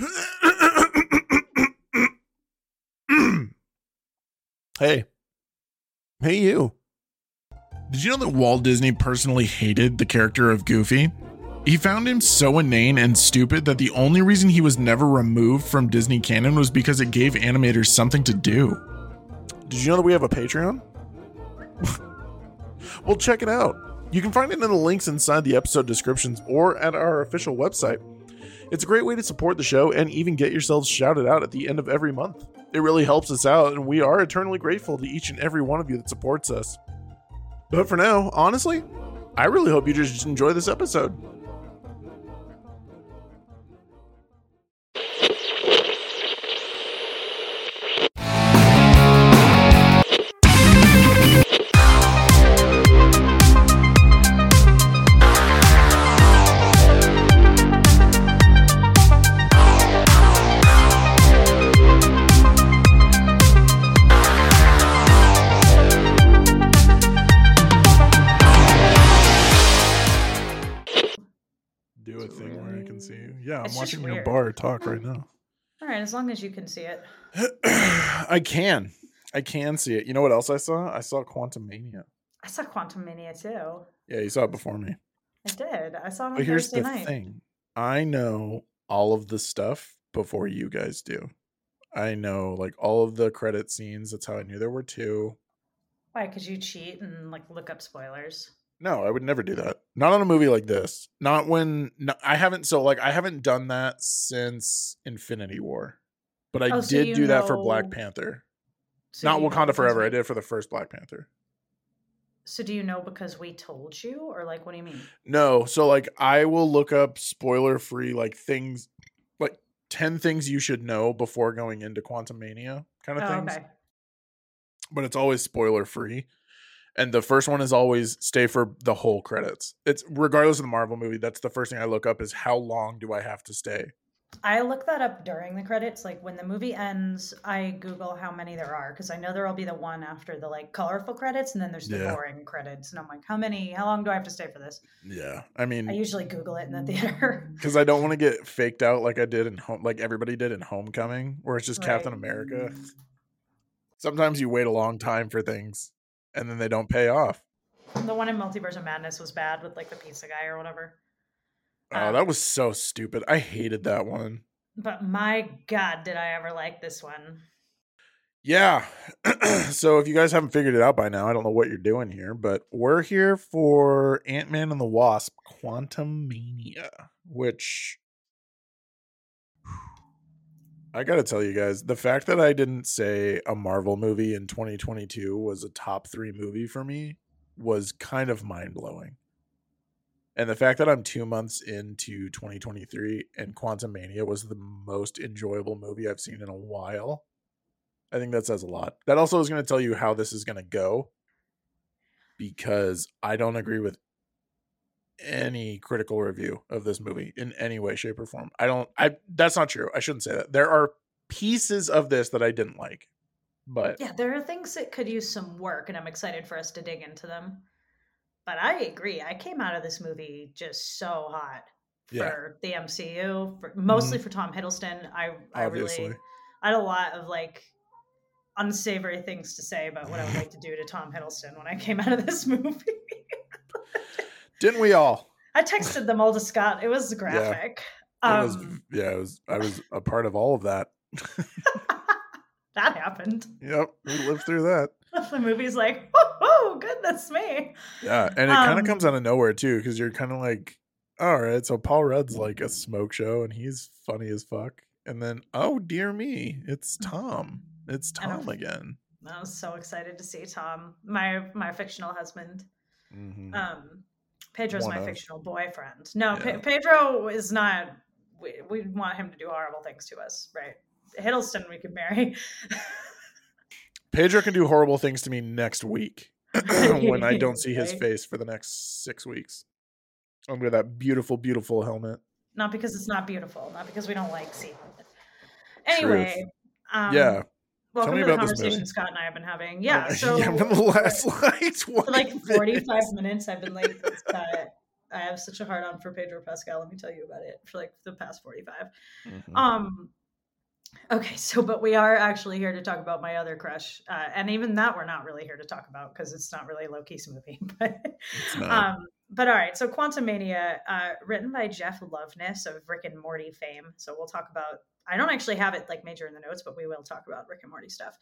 hey. Hey, you. Did you know that Walt Disney personally hated the character of Goofy? He found him so inane and stupid that the only reason he was never removed from Disney canon was because it gave animators something to do. Did you know that we have a Patreon? well, check it out. You can find it in the links inside the episode descriptions or at our official website. It's a great way to support the show and even get yourselves shouted out at the end of every month. It really helps us out, and we are eternally grateful to each and every one of you that supports us. But for now, honestly, I really hope you just enjoy this episode. I'm It's watching your bar talk right now. All right, as long as you can see it. I can. I can see it. You know what else I saw? I saw Quantumania. I saw Quantumania too. Yeah, you saw it before me. I did. I saw it on But here's Thursday the night. thing I know all of the stuff before you guys do. I know like all of the credit scenes. That's how I knew there were two. Why? Because you cheat and like look up spoilers. No, I would never do that. Not on a movie like this. Not when no, I haven't. So like I haven't done that since Infinity War, but I Oh, so did do that for Black Panther. So Not Wakanda Forever. I did it for the first Black Panther. So do you know because we told you, or like what do you mean? No, so like I will look up spoiler free like things, like ten things you should know before going into Quantumania kind of Oh, things. okay. but it's always spoiler free. And the first one is always stay for the whole credits. It's regardless of the Marvel movie, that's the first thing I look up is how long do I have to stay? I look that up during the credits. Like when the movie ends, I Google how many there are because I know there will be the one after the like colorful credits, and then there's the Yeah. boring credits. And I'm like, how many? How long do I have to stay for this? Yeah. I mean, I usually Google it in the theater. because I don't want to get faked out like I did in home, like everybody did in Homecoming, where it's just Captain America. Sometimes you wait a long time for things and then they don't pay off. the one in Multiverse of Madness was bad with like the pizza guy or whatever. Oh, Um, that was so stupid. I hated that one. But my God, did I ever like this one? Yeah. so if you guys haven't figured it out by now, I don't know what you're doing here, but we're here for Ant Man and the Wasp Quantumania, which I got to tell you guys, the fact that I didn't say a Marvel movie in 2022 was a top three movie for me was kind of mind blowing. And the fact that I'm two months into 2023 and Quantumania was the most enjoyable movie I've seen in a while. I think that says a lot. That also is going to tell you how this is going to go because I don't agree with any critical review of this movie in any way shape or form. I don't I that's not true. I shouldn't say that. There are pieces of this that I didn't like. But Yeah, there are things that could use some work, and I'm excited for us to dig into them. But I agree. I came out of this movie just so hot Yeah. for the MCU, for, mostly mm-hmm. for Tom Hiddleston. I, I obviously. really, I had a lot of like unsavory things to say about what I would like to do to Tom Hiddleston when I came out of this movie. Didn't we all? I texted them all to Scott. It was graphic. It Um, was yeah, it was I was a part of all of that. that happened. Yep, we lived through that. the movie's like, oh, goodness me. Yeah, and it kind of Um, comes out of nowhere too, because you're kind of like, all right, so Paul Rudd's like a smoke show, and he's funny as fuck, and then oh dear me, it's Tom, it's I. Tom again. I was so excited to see Tom, my my fictional husband. Mhm. Um, Pedro's my of. fictional boyfriend. No, Yeah. Pe- Pedro is not. We, we want him to do horrible things to us, right? Hiddleston, we could marry. Pedro can do horrible things to me next week when I don't see his Right. face for the next six weeks under that beautiful, beautiful helmet. not because it's not beautiful, not because we don't like seeing it. Anyway, um, yeah, welcome me to the conversation Scott and I have been having. Yeah, Uh, so yeah, for the last for like 20 like 45 minutes. minutes, I've been like, Scott, I have such a hard on for Pedro Pascal. Let me tell you about it for like the past 45. Mhm. Um okay, so but we are actually here to talk about my other crush. Uh, and even that we're not really here to talk about because it's not really Loki's movie. But um but all right, so Quantumania, uh, written by Jeff Loveness of Rick and Morty fame. So we'll talk about I don't actually have it like major in the notes, but we will talk about Rick and Morty stuff.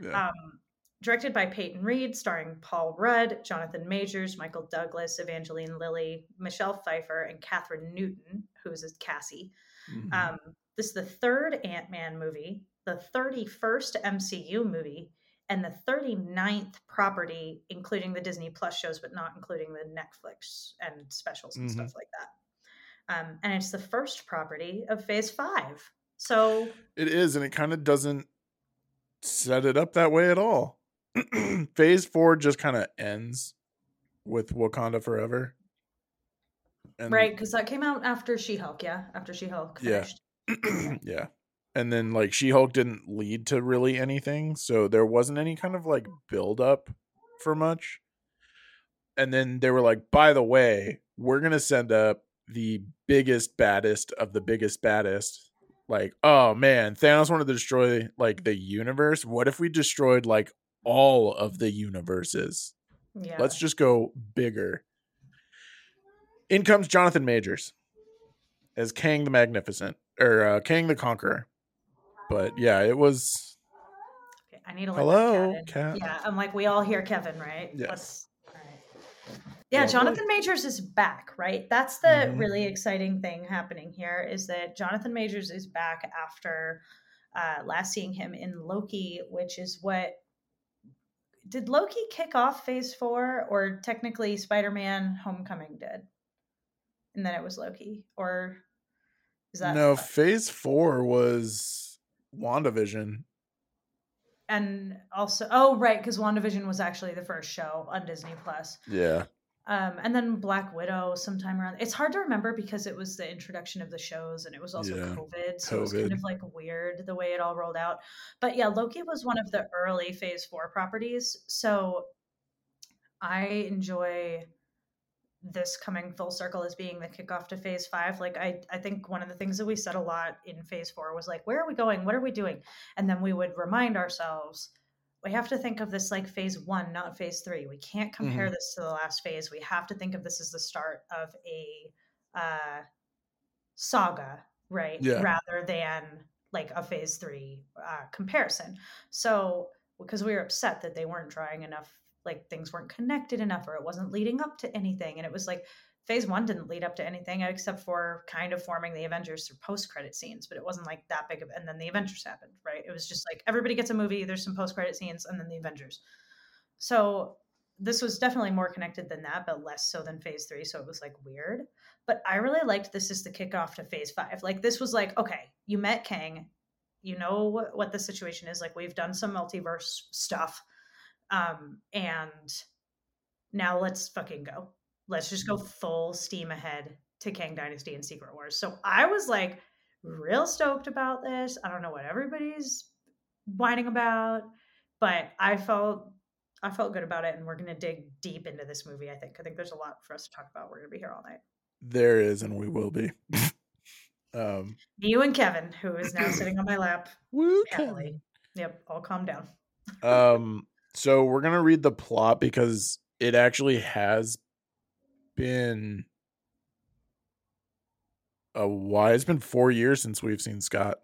yeah. Um, directed by Peyton Reed, starring Paul Rudd, Jonathan Majors, Michael Douglas, Evangeline Lilly, Michelle Pfeiffer, and Kathryn Newton, who is Cassie. Mhm. Um, this is the third Ant Man movie, the 31st MCU movie, and the 39th property, including the Disney Plus shows, but not including the Netflix and specials and Mhm. stuff like that. Um, and it's the first property of Phase Five. So It is, and it kind of doesn't set it up that way at all. Phase four just kind of ends with Wakanda Forever. And right, because that came out after She Hulk, yeah, after She Hulk Yeah. yeah. And then like She Hulk didn't lead to really anything, so there wasn't any kind of like build up for much. And then they were like, by the way, we're gonna send up the biggest, baddest of the biggest, baddest. Like, oh man, Thanos wanted to destroy like the universe. What if we destroyed like all of the universes? Yeah. Let's just go bigger. In comes Jonathan Majors as Kang the Magnificent or uh, Kang the Conqueror. But yeah, it was Okay, I need to Hello, cat. Yeah, I'm like, we all hear Kevin, right? Yes. Right. Yeah, Lovely. Jonathan Majors is back, right? That's the Mhm. really exciting thing happening here is that Jonathan Majors is back after uh, last seeing him in Loki, which is what did Loki kick off Phase Four, or technically Spider-Man: Homecoming did, and then it was Loki, or is that no phase four was WandaVision. and also oh right because WandaVision was actually the first show on Disney Plus. Yeah. Um, and then Black Widow sometime around. It's hard to remember because it was the introduction of the shows and it was also Yeah, COVID, so it was kind of like weird the way it all rolled out. But yeah, Loki was one of the early Phase Four properties, so I enjoy this coming full circle as being the kickoff to Phase Five. Like I, I think one of the things that we said a lot in Phase Four was like, where are we going? What are we doing? And then we would remind ourselves we have to think of this like phase one, not phase three. We can't compare this to the last phase. We have to think of this as the start of a uh, saga, right? Yeah. Rather than like a phase three uh, comparison. So, because we were upset that they weren't drawing enough, like things weren't connected enough, or it wasn't leading up to anything. And it was like phase one didn't lead up to anything except for kind of forming the Avengers through post credit scenes, but it wasn't like that big of and then the Avengers happened, right? It was just like everybody gets a movie, there's some post credit scenes, and then the Avengers. So this was definitely more connected than that, but less so than phase three. So it was like weird. But I really liked this as the kickoff to phase five. Like this was like, okay, you met Kang, you know what, what the situation is. Like we've done some multiverse stuff. Um, and now let's fucking go. Let's just go full steam ahead to Kang Dynasty and Secret Wars. So I was like real stoked about this. I don't know what everybody's whining about, but I felt I felt good about it and we're gonna dig deep into this movie, I think. I think there's a lot for us to talk about. We're gonna be here all night. There is, and we will be. um You and Kevin, who is now sitting on my lap woo happily. Yep, all calm down. um so we're gonna read the plot because it actually has been a why it's been four years since we've seen scott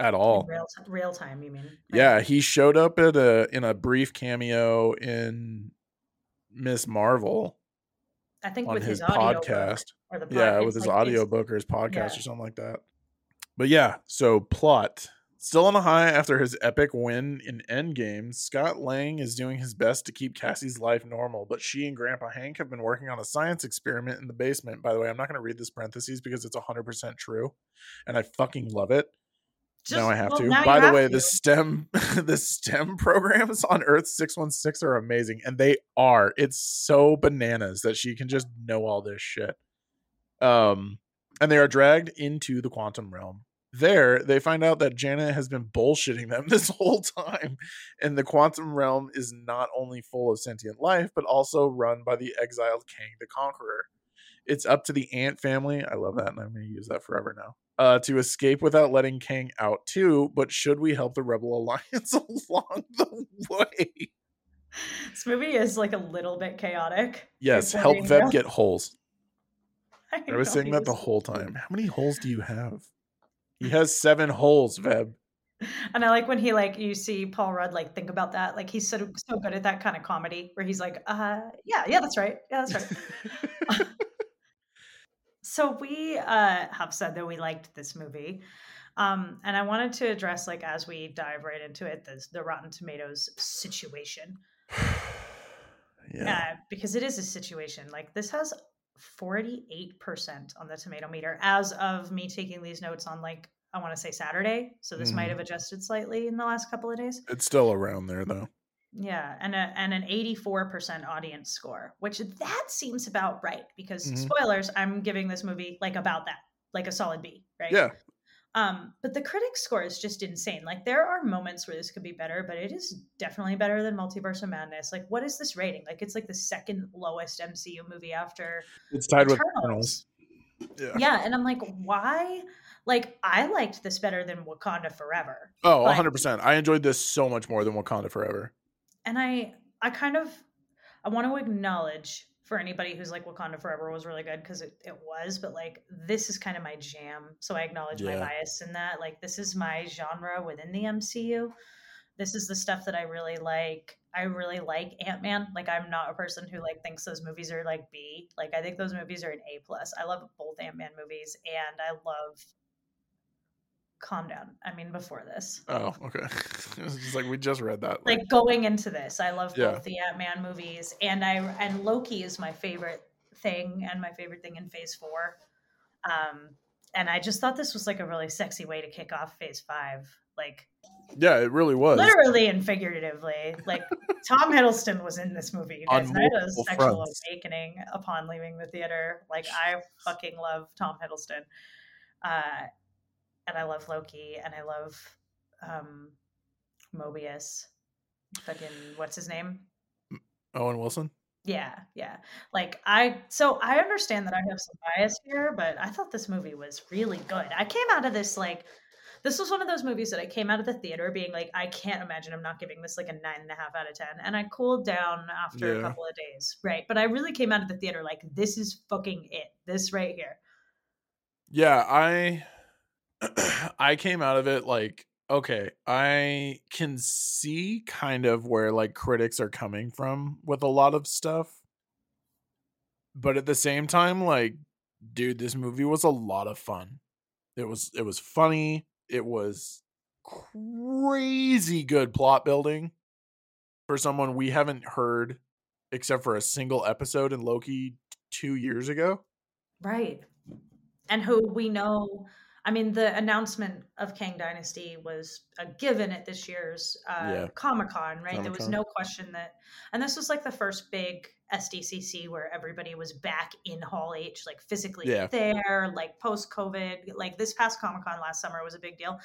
at all Real, real time, you mean? right? yeah he showed up at a in a brief cameo in miss marvel I think on with his, his, audio podcast pod- yeah with his like- audiobook or his podcast yeah. or something like that but yeah so plot still on a high after his epic win in endgame scott lang is doing his best to keep cassie's life normal but she and grandpa hank have been working on a science experiment in the basement. By the way i'm not going to read this parentheses because it's 100% true and i fucking love it. Now i have well, to. by the way to. the stem the stem programs on earth 616 are amazing and they are. It's so bananas that she can just know all this shit. Um and they are dragged into the quantum realm there they find out that janet has been bullshitting them this whole time and the quantum realm is not only full of sentient life but also run by the exiled kang the conqueror It's up to the ant family. I love that, and I'm going to use that forever now. Uh, to escape without letting Kang out too, but should we help the Rebel Alliance along the way? This movie is like a little bit chaotic. Yes, help Veb get holes. I, I was saying that the whole time. How many holes do you have? He has seven holes, Veb. And I like when he like you see Paul Rudd like think about that. Like he's so so good at that kind of comedy where he's like, uh yeah, yeah, that's right. Yeah, that's right. so we uh have said that we liked this movie. Um, and I wanted to address like as we dive right into it, the, the Rotten Tomatoes situation. yeah. Uh, because it is a situation. Like this has 48% on the tomato meter as of me taking these notes on like I want to say Saturday. So this might Mhm. have adjusted slightly in the last couple of days. It's still around there though. Yeah, and a, and an 84% audience score, which that seems about right because Mhm. spoilers, I'm giving this movie like about that, like a solid B, right? Yeah. Um, but the critic score is just insane. Like there are moments where this could be better, but it is definitely better than Multiverse of Madness. Like, what is this rating? Like, it's like the second lowest MCU movie after It's tied with Eternals. Eternals. Yeah. Yeah, and I'm like, why? Like, I liked this better than Wakanda Forever. Oh, Like- 100%. I enjoyed this so much more than Wakanda Forever. and I I kind of I want to acknowledge for anybody who's like Wakanda Forever was really good because it, it was, but like this is kind of my jam. So I acknowledge my bias in that. Like this is my genre within the MCU. This is the stuff that I really like. I really like Ant Man. Like I'm not a person who like thinks those movies are like B. Like I think those movies are an A plus. I love both Ant Man movies and I love calm down. I mean before this Oh, okay. it's just like we just read that. like going into this i love Yeah. both the ant-man movies and i and loki is my favorite thing and my favorite thing in phase four um and i just thought this was like a really sexy way to kick off phase five like yeah, it really was. literally and figuratively like tom hiddleston was in this movie you guys I had a sexual fronts. awakening upon leaving the theater like i fucking love tom hiddleston uh and i love loki and i love um mobius. Fucking what's his name? Owen Wilson. yeah yeah. Like i so i understand that i have some bias here but i thought this movie was really good. I came out of this like this was one of those movies that i came out of the theater being like i can't imagine i'm not giving this like a nine and a half out of ten and i cooled down after a couple of days right? But i really came out of the theater like this is fucking it. This right here. Yeah, I I came out of it like okay, I can see kind of where like critics are coming from with a lot of stuff. But at the same time like dude, this movie was a lot of fun. It was it was funny. It was crazy good plot building for someone we haven't heard except for a single episode in Loki 2 years ago. right and who we know i mean the announcement of kang dynasty was a given at this year's uh, Yeah. comic-con right there was no question that and this was like the first big sdcc where everybody was back in hall h like physically Yeah. there like post covid like this past comic-con last summer was a big deal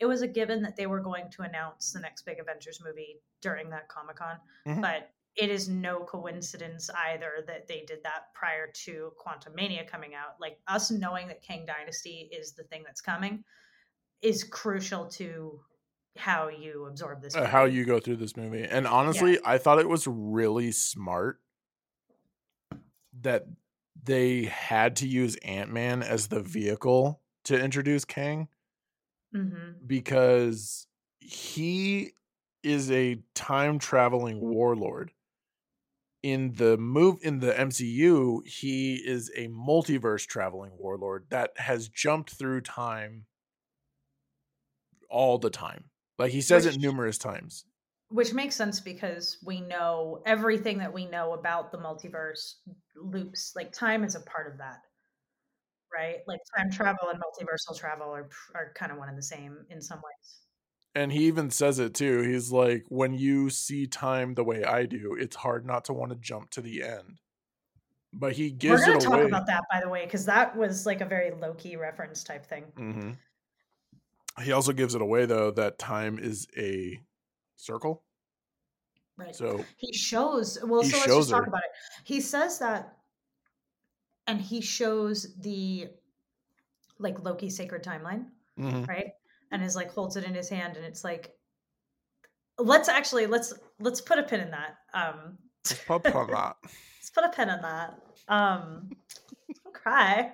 it was a given that they were going to announce the next big avengers movie during that comic-con Mhm. but it is no coincidence either that they did that prior to Quantumania coming out. Like us knowing that Kang Dynasty is the thing that's coming is crucial to how you absorb this. uh, how you go through this movie. And honestly, I thought it was really smart that they had to use Ant Man as the vehicle to introduce Kang Mhm. because he is a time traveling warlord. In the move in the MCU, he is a multiverse traveling warlord that has jumped through time all the time. Like he says Which- it numerous times. Which makes sense because we know everything that we know about the multiverse loops. Like time is a part of that, right? Like time travel and multiversal travel are are kind of one and the same in some ways. And he even says it too. He's like, when you see time the way I do, it's hard not to want to jump to the end. But he gives. We're gives going it to talk away. about that, by the way, because that was like a very low key reference type thing. hmm He also gives it away though that time is a circle. Right. So he shows well He so let's just talk her. about it he says that and he shows the like Loki sacred timeline, Mhm. right? And is like holds it in his hand, and it's like, let's actually let's let's put a pin in that. Um, Let's put a pin on that. let's put a pin in that. Um, don't cry.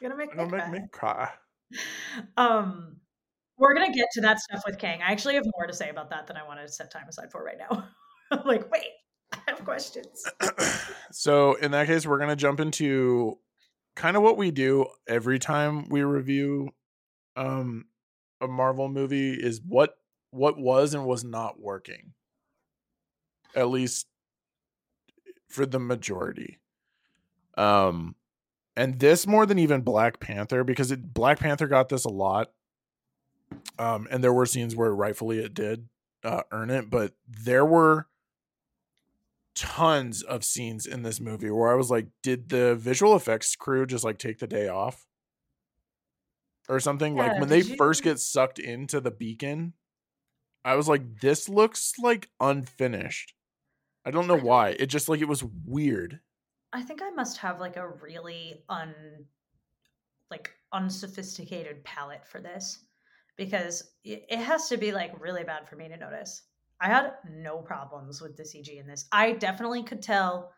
You're gonna make me It'll cry. me cry. Um, we're gonna get to that stuff with Kang. I actually have more to say about that than I want to set time aside for right now. I'm like, wait, I have questions. so in that case, we're gonna jump into kind of what we do every time we review um a Marvel movie is what what was and was not working. At least for the majority. Um and this more than even Black Panther because it, Black Panther got this a lot. Um and there were scenes where rightfully it did uh earn it, but there were tons of scenes in this movie where I was like, did the visual effects crew just like take the day off? Or something? like when they did first get sucked into the beacon, I was like, this looks like unfinished. I don't know I why. It just like it was weird. I think I must have like a really un like unsophisticated palette for this because it has to be like really bad for me to notice. I had no problems with the CG in this. I definitely could tell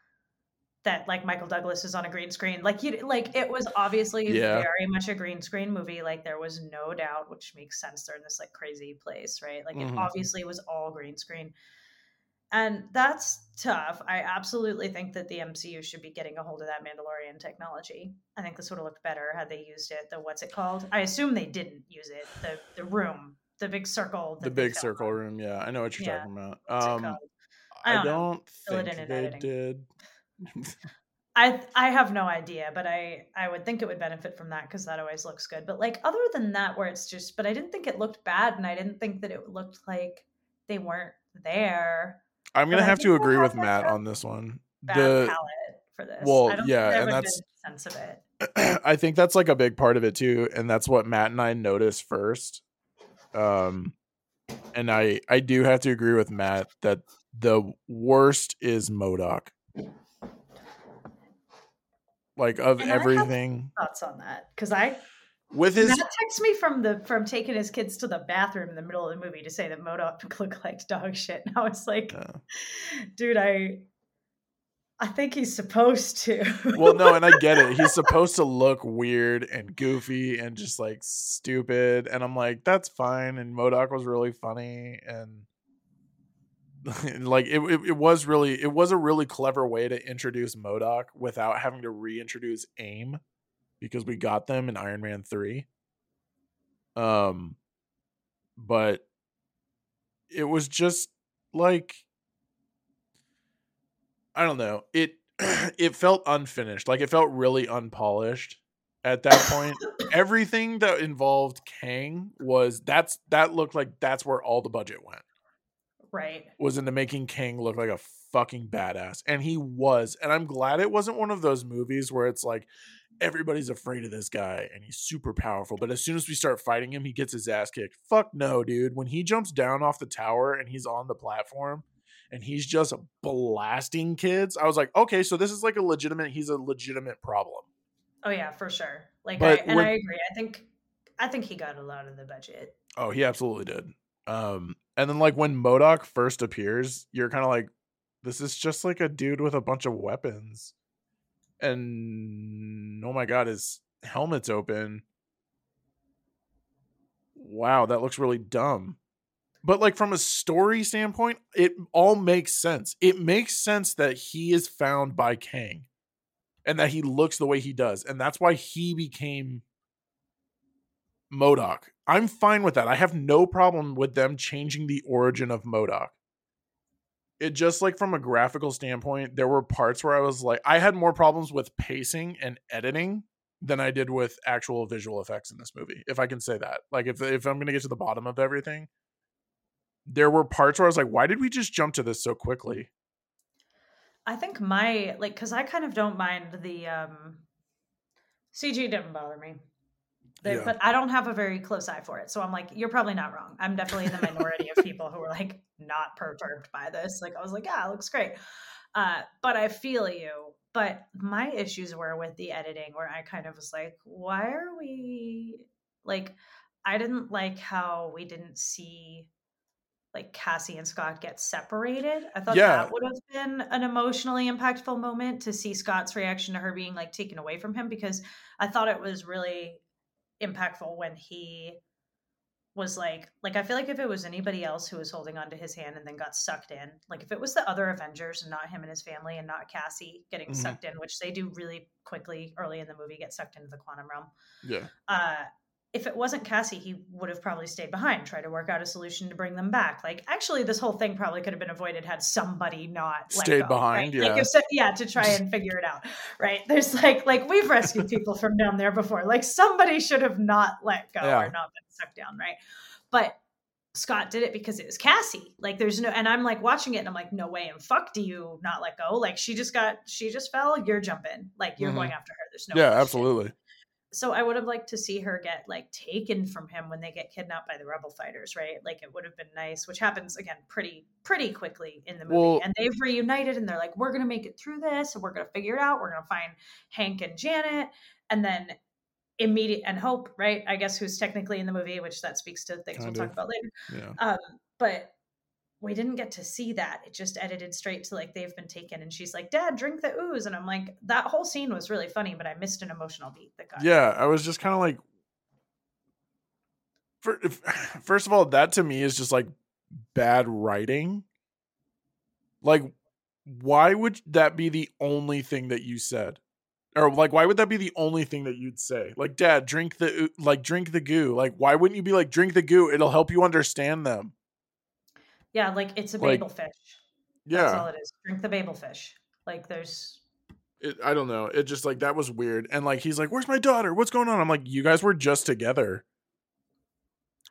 that like Michael Douglas is on a green screen. Like you like it was obviously Yeah. very much a green screen movie. Like there was no doubt, which makes sense. They're in this like crazy place, right? Like it Mhm. obviously was all green screen. And that's tough. I absolutely think that the MCU should be getting a hold of that Mandalorian technology. I think this would have looked better had they used it. The what's it called? I assume they didn't use it. The the room, the big circle. The big circle room. Yeah, I know what you're Yeah. talking about. What's Um. I I don't, don't. Fill it think in in they editing. did. I I have no idea, but I I would think it would benefit from that because that always looks good. But like other than that, where it's just, but I didn't think it looked bad, and I didn't think that it looked like they weren't there. I'm gonna I have to agree with Matt on this one. Bad The palette for this. well, I don't yeah, and that's- sense of it. I think that's like a big part of it too, and that's what Matt and I noticed first. Um, and I I do have to agree with Matt that the worst is MODOK. Like of And everything. Thoughts on that? Because I with his Matt texted me from the from taking his kids to the bathroom in the middle of the movie to say that MODOK looked like dog shit, and I was like, uh, dude, I I think he's supposed to. well no and i get it. He's supposed to look weird and goofy and just like stupid. And i'm like that's fine. And modok was really funny and like it, it, it was really it was a really clever way to introduce modok without having to reintroduce aim because we got them in iron man 3 um but it was just like I don't know. It it felt unfinished. Like it felt really unpolished at that point. Everything that involved Kang was that's that looked like that's where all the budget went. Right. Was into making Kang look like a fucking badass. And he was. And I'm glad it wasn't one of those movies where it's like everybody's afraid of this guy and he's super powerful. But as soon as we start fighting him, he gets his ass kicked. Fuck no, dude. When he jumps down off the tower and he's on the platform and he's just blasting kids, I was like, okay, so this is like a legitimate, he's a legitimate problem. Oh yeah, for sure. Like, But I, and I agree. I think I think he got a lot of the budget. Oh, he absolutely did. Um, and then like when MODOK first appears, you're kind of like, this is just like a dude with a bunch of weapons. And oh my god, his helmet's open. Wow, that looks really dumb. But like from a story standpoint, it all makes sense. It makes sense that he is found by Kang and that he looks the way he does. And that's why he became MODOK. I'm fine with that. I have no problem with them changing the origin of MODOK. It just like from a graphical standpoint, there were parts where I was like, I had more problems with pacing and editing than I did with actual visual effects in this movie. If I can say that, like if if I'm gonna get to the bottom of everything, there were parts where I was like, why did we just jump to this so quickly? I think my like because I kind of don't mind the um CG didn't bother me. Yeah. But I don't have a very close eye for it. So I'm like, you're probably not wrong. I'm definitely in the minority of people who were like not perturbed by this. Like I was like, yeah, it looks great. Uh, but I feel you. But my issues were with the editing, where I kind of was like, why are we like? I didn't like how we didn't see like Cassie and Scott get separated. I thought Yeah. that would have been an emotionally impactful moment to see Scott's reaction to her being like taken away from him because I thought it was really impactful when he was like like I feel like if it was anybody else who was holding onto his hand and then got sucked in, like if it was the other Avengers and not him and his family and not Cassie getting Mhm. sucked in, which they do really quickly early in the movie get sucked into the quantum realm Yeah. uh, if it wasn't Cassie, he would have probably stayed behind, try to work out a solution to bring them back. Like, actually, this whole thing probably could have been avoided had somebody not Stayed go, behind, right? yeah. Like so, yeah, to try and figure it out, right? There's like, like we've rescued people from down there before. Like somebody should have not let go Yeah. or not been sucked down, right? But Scott did it because it was Cassie. Like there's no, and I'm like watching it and I'm like, no way and fuck do you not let go? Like she just got, she just fell. You're jumping. Like you're Mhm. going after her. There's no yeah, absolutely. So I would have liked to see her get like taken from him when they get kidnapped by the rebel fighters, right? Like it would have been nice, which happens again pretty pretty quickly in the movie. Well- and they've reunited and they're like, we're gonna make it through this and we're gonna figure it out. We're gonna find Hank and Janet, and then immediate and Hope, right? I guess who's technically in the movie, which that speaks to things we'll of. talk about later. Yeah. Um, but we didn't get to see that. It just edited straight to like they've been taken, and she's like, "Dad, drink the ooze," and I'm like, that whole scene was really funny, but I missed an emotional beat that got Yeah, I was just kind of like, fir- first of all, that to me is just like bad writing. Like, why would that be the only thing that you said? Or like, why would that be the only thing that you'd say? Like, Dad, drink the like, drink the goo. Like, why wouldn't you be like, drink the goo? It'll help you understand them. Yeah, like it's a Like, babel fish. Yeah. That's all it is. Drink the babel fish. Like there's it, I don't know. It just like that was weird. And like, he's like, "Where's my daughter? What's going on?" I'm like, "You guys were just together."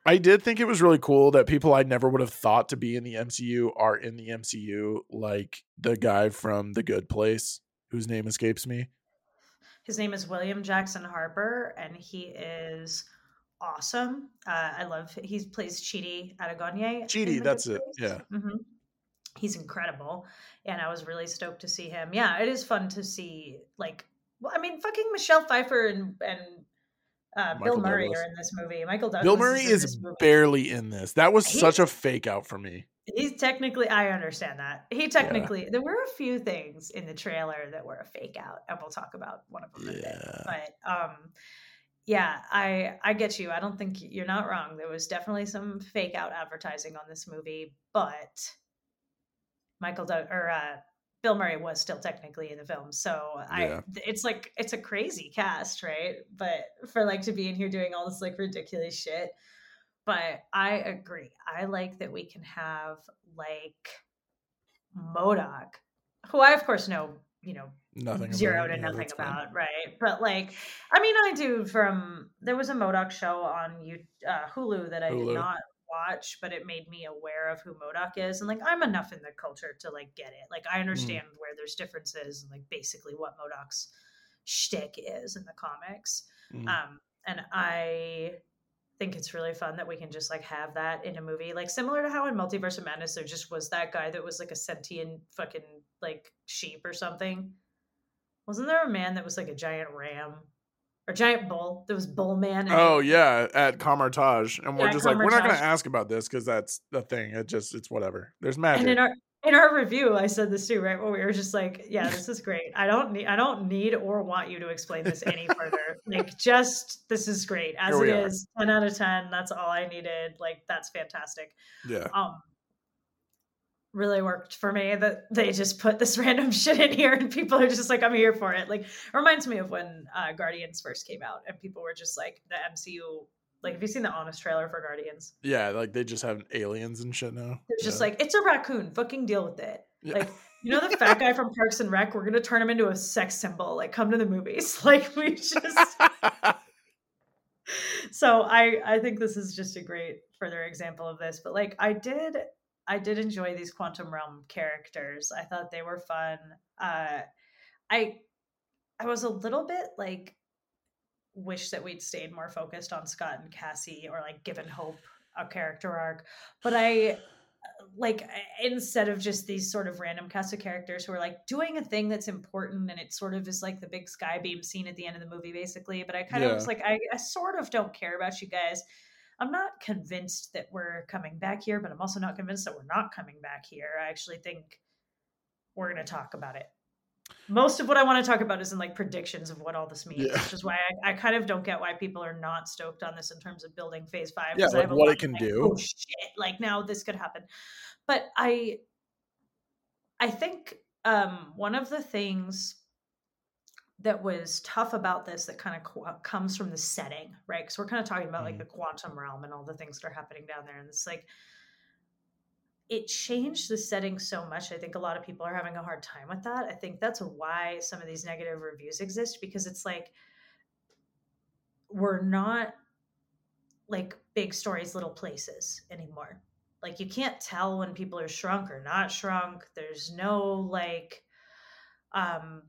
I did think it was really cool that people I never would have thought to be in the MCU are in the MCU, like the guy from The Good Place, whose name escapes me. his name is William Jackson Harper, and he is awesome. Uh, I love he plays Chidi Anagonye. in Chidi, that's it, yeah. Mhm. He's incredible, and I was really stoked to see him. Yeah, it is fun to see. Like, well, I mean, fucking Michelle Pfeiffer and and uh, Bill Murray Douglas. are in this movie. Michael Douglas. Bill Murray in is barely in this. That was He- such a fake out for me. He's technically, I understand that. He technically, there were a few things in the trailer that were a fake out, and we'll talk about one of them in a bit. Yeah. But um, yeah, I I get you. I don't think you're not wrong. There was definitely some fake out advertising on this movie, but Michael Doug or uh, Bill Murray was still technically in the film, so I it's like it's a crazy cast, right? But for like to be in here doing all this like ridiculous shit. But I agree. I like that we can have like MODOK, who I of course know, you know, Nothing zero to. Nothing about, right? But like, I mean, I do from there was a MODOK show on you uh, Hulu that I Hulu. did not watch, but it made me aware of who MODOK is, and like I'm enough in the culture to like get it. Like Mm. I understand where there's differences and like basically what MODOK's shtick is in the comics. Mhm. Um, and I think it's really fun that we can just like have that in a movie, like similar to how in Multiverse of Madness there just was that guy that was like a sentient fucking like sheep or something. Wasn't there a man that was like a giant ram or giant bull? There was Bull Man. Oh it- yeah, at Kamar-Taj, and we're just like, we're not going to ask about this because that's the thing. It just it's whatever. There's magic. And in our in our review, I said this too, right? Where we were just like, "Yeah, this is great. I don't need, I don't need or want you to explain this any further. like, just this is great as it are. is. Ten out of ten. That's all I needed. Like, that's fantastic. yeah, um really worked for me that they just put this random shit in here and people are just like i'm here for it like it reminds me of when uh guardians first came out and people were just like the mcu like have you seen the honest trailer for guardians yeah. Like they just have aliens and shit now. they're just like it's a raccoon fucking deal with it Yeah. like you know the fat guy from parks and rec we're gonna turn him into a sex symbol like come to the movies like we just so i i think this is just a great further example of this but like i did i did enjoy these quantum realm characters. I thought they were fun. Uh i i was a little bit like wish that we'd stayed more focused on scott and cassie or like given hope a character arc. But i like instead of just these sort of random cast of characters who are like doing a thing that's important and it sort of is like the big sky beam scene at the end of the movie basically but i kind yeah. of was like I, I sort of don't care about you guys i'm not convinced that we're coming back here but i'm also not convinced that we're not coming back here i actually think we're going to talk about it most of what I want to talk about is in like predictions of what all this means, yeah. which is why I, I, kind of don't get why people are not stoked on this in terms of building phase five. Yeah, like what it can like, do. Oh shit! Like now this could happen, but I, I think um, one of the things that was tough about this that kind of qu- comes from the setting, right? Because we're kind of talking about mm like the quantum realm and all the things that are happening down there, and it's like it changed the setting so much. I think a lot of people are having a hard time with that. I think that's why some of these negative reviews exist because it's like we're not like big stories, little places anymore. Like you can't tell when people are shrunk or not shrunk. There's no like um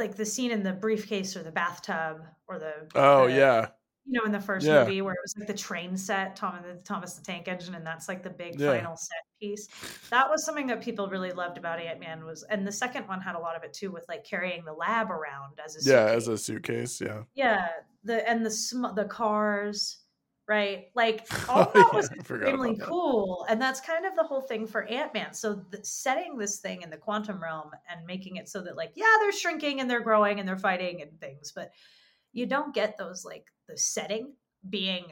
like the scene in the briefcase or the bathtub or the Oh the, yeah you know, in the first yeah. movie where it was like the train set, Tom the Thomas the Tank Engine, and that's like the big yeah. final set piece. That was something that people really loved about Ant Man was, and the second one had a lot of it too, with like carrying the lab around as a yeah, as a suitcase, yeah, yeah, the and the sm- the cars, right? Like all that was extremely cool, and that's kind of the whole thing for Ant Man. So the, setting this thing in the quantum realm and making it so that like yeah, they're shrinking and they're growing and they're fighting and things, but you don't get those like the setting being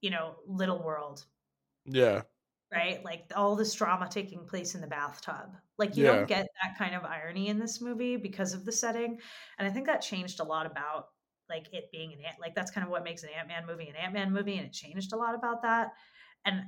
you know little world yeah right like all this drama taking place in the bathtub like you yeah. don't get that kind of irony in this movie because of the setting and i think that changed a lot about like it being an ant like that's kind of what makes an ant-man movie an ant-man movie and it changed a lot about that and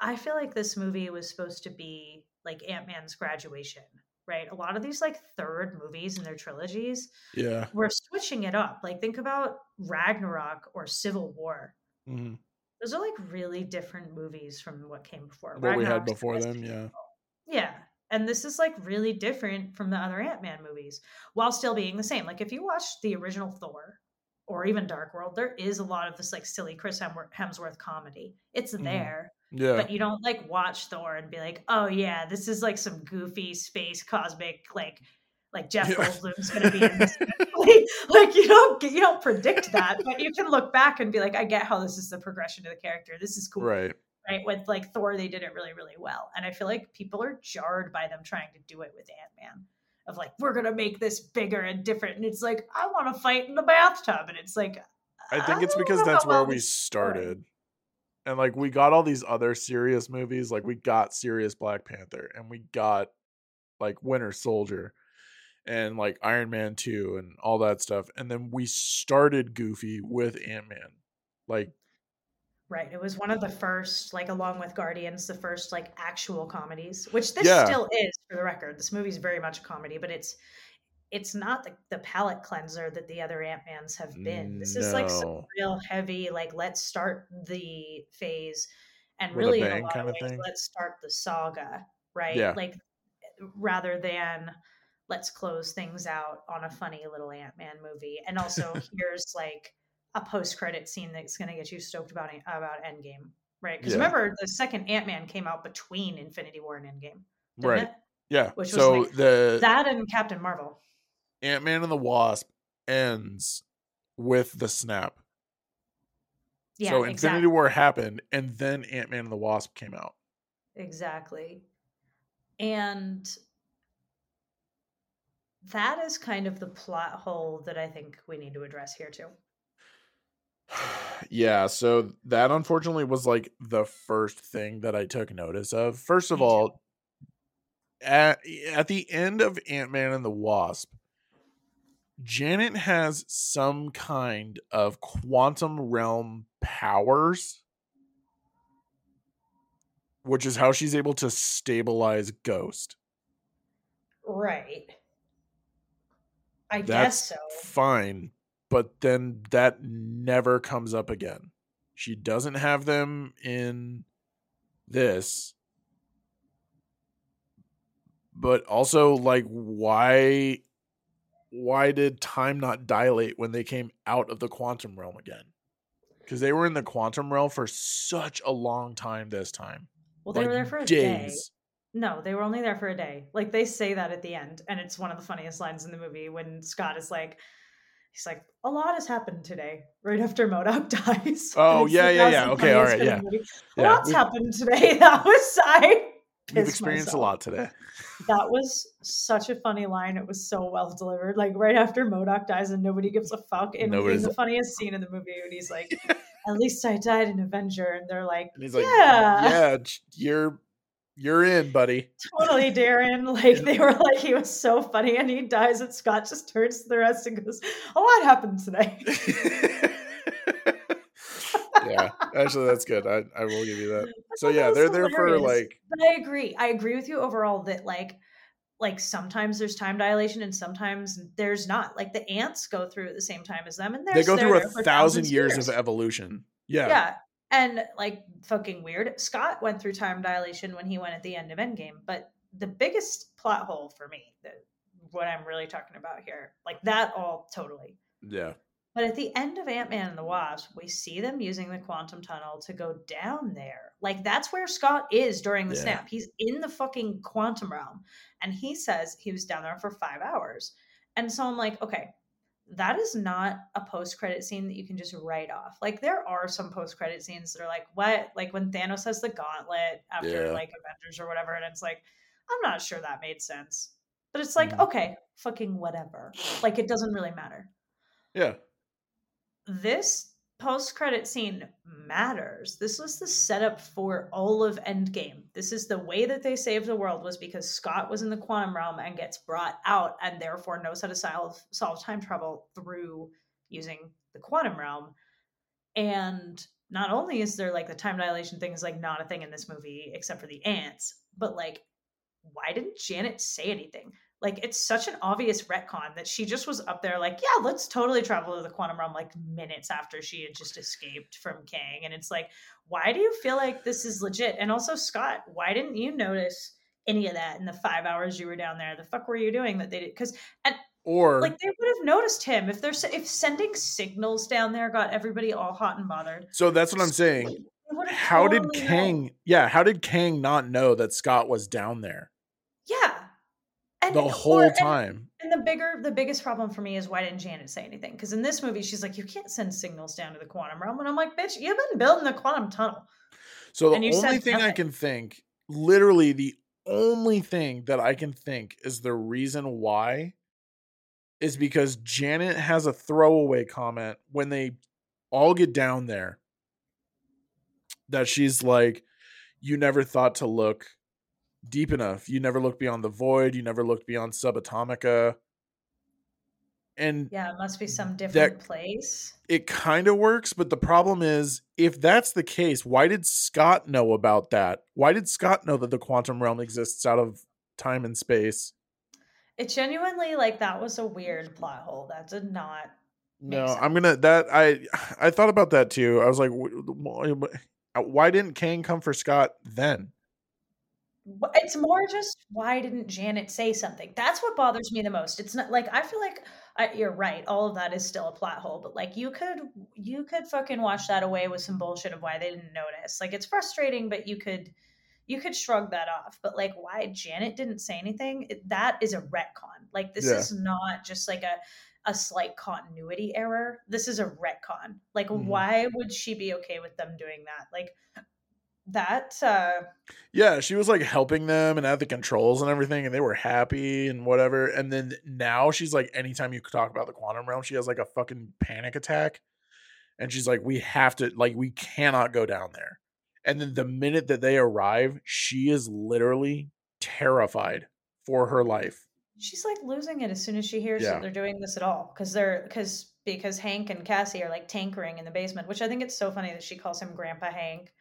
i feel like this movie was supposed to be like ant-man's graduation right? A lot of these like third movies in their trilogies, yeah, we're switching it up. Like think about Ragnarok or Civil War. Mm-hmm. Those are like really different movies from what came before. What we had before them, yeah, yeah. And this is like really different from the other Ant Man movies, while still being the same. Like if you watch the original Thor or even Dark World, there is a lot of this like silly Chris Hemsworth comedy. It's mm-hmm. there. Yeah. But you don't like watch Thor and be like, oh yeah, this is like some goofy space cosmic like like Jeff yeah. Goldblum's gonna be in this. like you don't you don't predict that, but you can look back and be like, I get how this is the progression of the character. This is cool. Right. Right. With like Thor, they did it really, really well. And I feel like people are jarred by them trying to do it with Ant-Man. Of like, we're gonna make this bigger and different. And it's like, I want to fight in the bathtub. And it's like I think I it's because that's where we started and like we got all these other serious movies like we got serious black panther and we got like winter soldier and like iron man 2 and all that stuff and then we started goofy with ant-man like right it was one of the first like along with guardians the first like actual comedies which this yeah. still is for the record this movie is very much a comedy but it's it's not the, the palate cleanser that the other Ant-Mans have been. This is like some real heavy, like let's start the phase and With really in a lot of ways, of let's start the saga, right? Yeah. Like rather than let's close things out on a funny little Ant-Man movie. And also here's like a post-credit scene that's gonna get you stoked about about Endgame. Right. Because yeah. remember the second Ant-Man came out between Infinity War and Endgame. Right. It? Yeah. Which so was like, the that and Captain Marvel. Ant Man and the Wasp ends with the snap. Yeah, so Infinity exactly. War happened, and then Ant Man and the Wasp came out. Exactly. And that is kind of the plot hole that I think we need to address here too. yeah, so that unfortunately was like the first thing that I took notice of. First of all, at, eh, at the end of Ant Man and the Wasp, Janet has some kind of quantum realm powers, which is how she's able to stabilize Ghost. Right. I That's guess so. Fine, but then that never comes up again. She doesn't have them in this. But also like why why did time not dilate when they came out of the quantum realm again? Because they were in the quantum realm for such a long time this time. Well, they Like, were there for a day. days. No, they were only there for a day. Like they say that at the end, and it's one of the funniest lines in the movie when Scott is like, he's like, "A lot has happened today." Right after MODOK dies. Oh, yeah, yeah, yeah. Okay, all right, yeah. A Yeah, lot's we've- happened today. That was I. We've experienced a lot today. That was such a funny line. It was so well delivered. Like right after MODOK dies and nobody gives a fuck. And Nobody's- the funniest scene in the movie when he's like, "At least I died an Avenger," and they're like, And he's like, "Yeah, yeah, you're you're in, buddy. totally, Darren." Like they were like, he was so funny, and he dies, and Scott just turns to the rest and goes, "A lot happened today." yeah, actually, that's good. I, I will give you that. So yeah, they're there for like But I agree. I agree with you overall that like like sometimes there's time dilation and sometimes there's not. Like the ants go through at the same time as them, and they go through a thousand thousands years, of evolution. Yeah. yeah. And like fucking weird. Scott went through time dilation when he went at the end of Endgame, but the biggest plot hole for me, that what I'm really talking about here, like that all totally. yeah, But at the end of Ant Man and the Wasp, we see them using the quantum tunnel to go down there. Like that's where Scott is during the Yeah. snap. He's in the fucking quantum realm. And he says he was down there for five hours. And so I'm like, okay, that is not a post credit scene that you can just write off. Like there are some post credit scenes that are like, what? Like when Thanos has the gauntlet after Yeah. like Avengers or whatever, and it's like, I'm not sure that made sense. But it's like, Mhm. okay, fucking whatever. Like it doesn't really matter yeah, this post credit scene matters. This was the setup for all of Endgame. This is the way that they saved the world was because Scott was in the quantum realm and gets brought out and therefore knows how to solve solve time travel through using the quantum realm. And not only is there like the time dilation thing is like not a thing in this movie except for the ants, but like why didn't Janet say anything? Like it's such an obvious retcon that she just was up there like, yeah, let's totally travel to the quantum realm like minutes after she had just escaped from Kang. And it's like, why do you feel like this is legit? And also, Scott, why didn't you notice any of that in the five hours you were down there? The fuck were you doing that they did? Because and or like they would have noticed him if they're if sending signals down there got everybody all hot and bothered. so that's what I'm saying. they would have How did totally known. Kang? Yeah, how did Kang not know that Scott was down there. And the whole and- time? And the bigger, the biggest problem for me is why didn't Janet say anything? Because in this movie, she's like, you can't send signals down to the quantum realm, and I'm like, bitch, you've been building the quantum tunnel. So the And only thing I can think, literally the only thing that I can think is the reason why is because Janet has a throwaway comment when they all get down there that she's like, You never thought to look deep enough. You never looked beyond the void. You never looked beyond subatomica. And Yeah, it must be some different place. it kind of works, but the problem is if that's the case, why did Scott know about that? Why did Scott know that the quantum realm exists out of time and space? It genuinely like that was a weird plot hole. That did not. No, I'm gonna that I I thought about that too. I was like, wh- wh- why didn't Kang come for Scott then? It's more just why didn't Janet say something? That's what bothers me the most. It's not like I feel like I, you're right. All of that is still a plot hole, but like you could you could fucking wash that away with some bullshit of why they didn't notice. Like it's frustrating, but you could you could shrug that off. But like why Janet didn't say anything? It, that is a retcon. Like this Yeah. is not just like a a slight continuity error. This is a retcon. Like Mhm. why would she be okay with them doing that? Like that uh Yeah, she was like helping them and at the controls and everything, and they were happy and whatever. And then now she's like, anytime you talk about the quantum realm, she has like a fucking panic attack. And she's like, we have to, like, we cannot go down there. And then the minute that they arrive, she is literally terrified for her life. she's like losing it as soon as she hears Yeah. that they're doing this at all because they're because because hank and cassie are like tankering in the basement which i think it's so funny that she calls him grandpa hank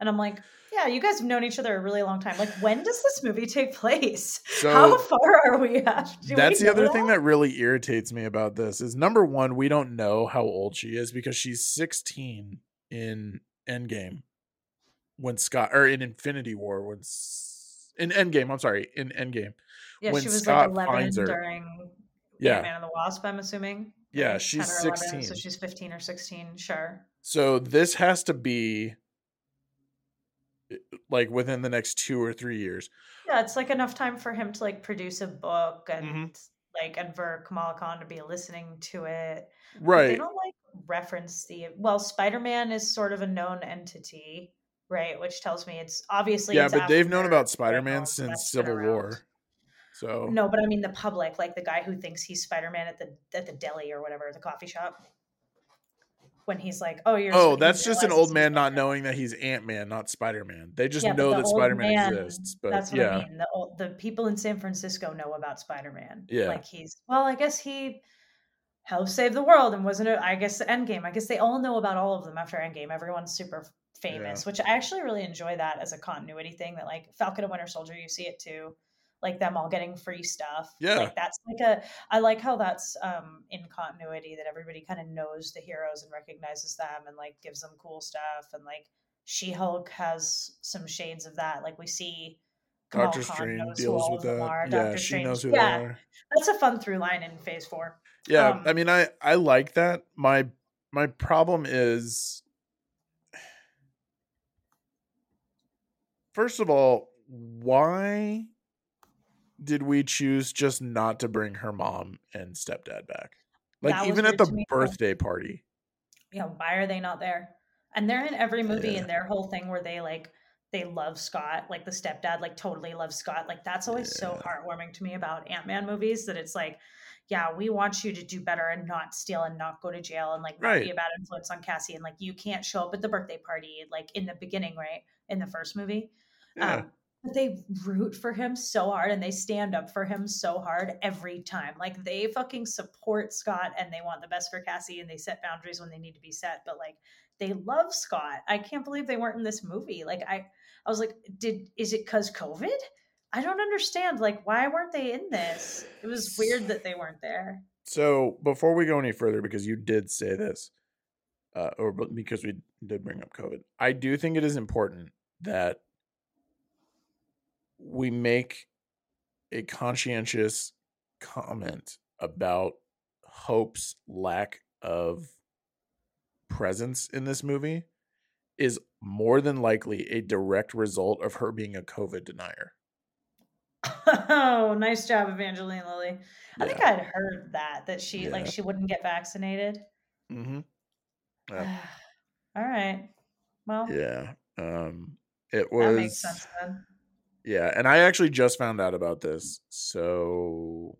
and i'm like yeah you guys have known each other a really long time like when does this movie take place how far are we at Do we that's the know other thing that really irritates me about this is number one, we don't know how old she is because she's 16 in Endgame when Scott or in Infinity War when in Endgame, I'm sorry, in Endgame. yeah when she was Scott like 11 finds her. during Yeah. man and the wasp i'm assuming Yeah, she's 10 or 11, 16. so she's 15 or 16 sure So this has to be like within the next two or three years. Yeah, it's like enough time for him to like produce a book and Mhm. like and for Kamala Khan to be listening to it. But they don't like reference the well, Spider-Man is sort of a known entity, right? Which tells me it's obviously Yeah, it's but they've known about Spider-Man since Civil around. War. So No, but I mean the public, like the guy who thinks he's Spider-Man at the at the deli or whatever, the coffee shop. When he's like, "Oh, you're." Oh, that's just an old man not Spider-Man. knowing that he's Ant Man, not Spider Man. They just Yeah, know the that Spider Man man- exists. But That's what yeah, I mean. The old, the people in San Francisco know about Spider-Man. Yeah. Like he's well, I guess he helped save the world and wasn't it? I guess Endgame. I guess they all know about all of them after Endgame. Everyone's super famous, which I actually really enjoy that as a continuity thing. That like Falcon and Winter Soldier, you see it too. Like them all getting free stuff. Yeah. Like that's like a I like how that's um in continuity that everybody kind of knows the heroes and recognizes them and like gives them cool stuff and like She-Hulk has some shades of that. Like we see Kamala Doctor Khan Strange deals with that. are. Yeah, Doctor she Strange- knows who yeah, they are. That's a fun through line in Phase Four. Yeah, Um, I mean, I I like that. My my problem is, first of all, why did we choose just not to bring her mom and stepdad back? Like even at the me, birthday party. Yeah, why are they not there? And they're in every movie Yeah. and their whole thing where they like they love Scott, like the stepdad like totally loves Scott. Like that's always so heartwarming to me about Ant-Man movies that it's like, yeah, we want you to do better and not steal and not go to jail and like Right. be a bad influence on Cassie and like you can't show up at the birthday party like in the beginning, right? In the first movie. Yeah. Um, but they root for him so hard and they stand up for him so hard every time. Like they fucking support Scott and they want the best for Cassie and they set boundaries when they need to be set. But like they love Scott. I can't believe they weren't in this movie. Like I, I was like, did is it cause COVID? I don't understand. Like why weren't they in this? It was weird that they weren't there. So before we go any further, because you did say this, uh, or because we did bring up COVID, I do think it is important that we make a conscientious comment about Hope's lack of presence in this movie is more than likely a direct result of her being a COVID denier. oh, nice job, Evangeline Lilly. I think I'd heard that that she like she wouldn't get vaccinated. Mm-hmm. Yeah. All right. Well, Yeah. Um, it was. that makes sense then. Yeah, and I actually just found out about this. So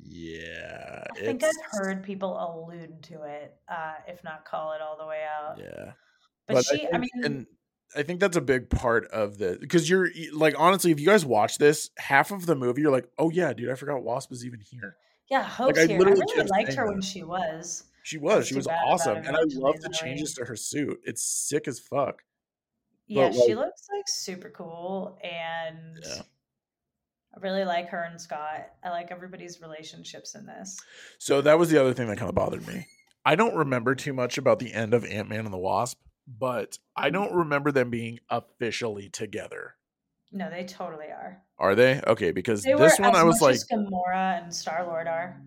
yeah, I think I've heard people allude to it, uh, if not call it all the way out. Yeah, But, she, I, think- mean, and I think that's a big part of the because you're like honestly, if you guys watch this, half of the movie, you're like, oh yeah, dude, I forgot Wasp was even here. yeah, Hope's I here. I literally really liked her that. when she was. She was, she was awesome, and I love the changes to her suit. It's sick as fuck. Yeah, But, she looks like super cool, and Yeah. I really like her and Scott. I like everybody's relationships in this. So that was the other thing that kind of bothered me. I don't remember too much about the end of Ant Man and the Wasp, but. I mm-hmm. don't remember them being officially together. No, they totally are. Are they? Okay, because They this were one I was like, Gamora and Star Lord are.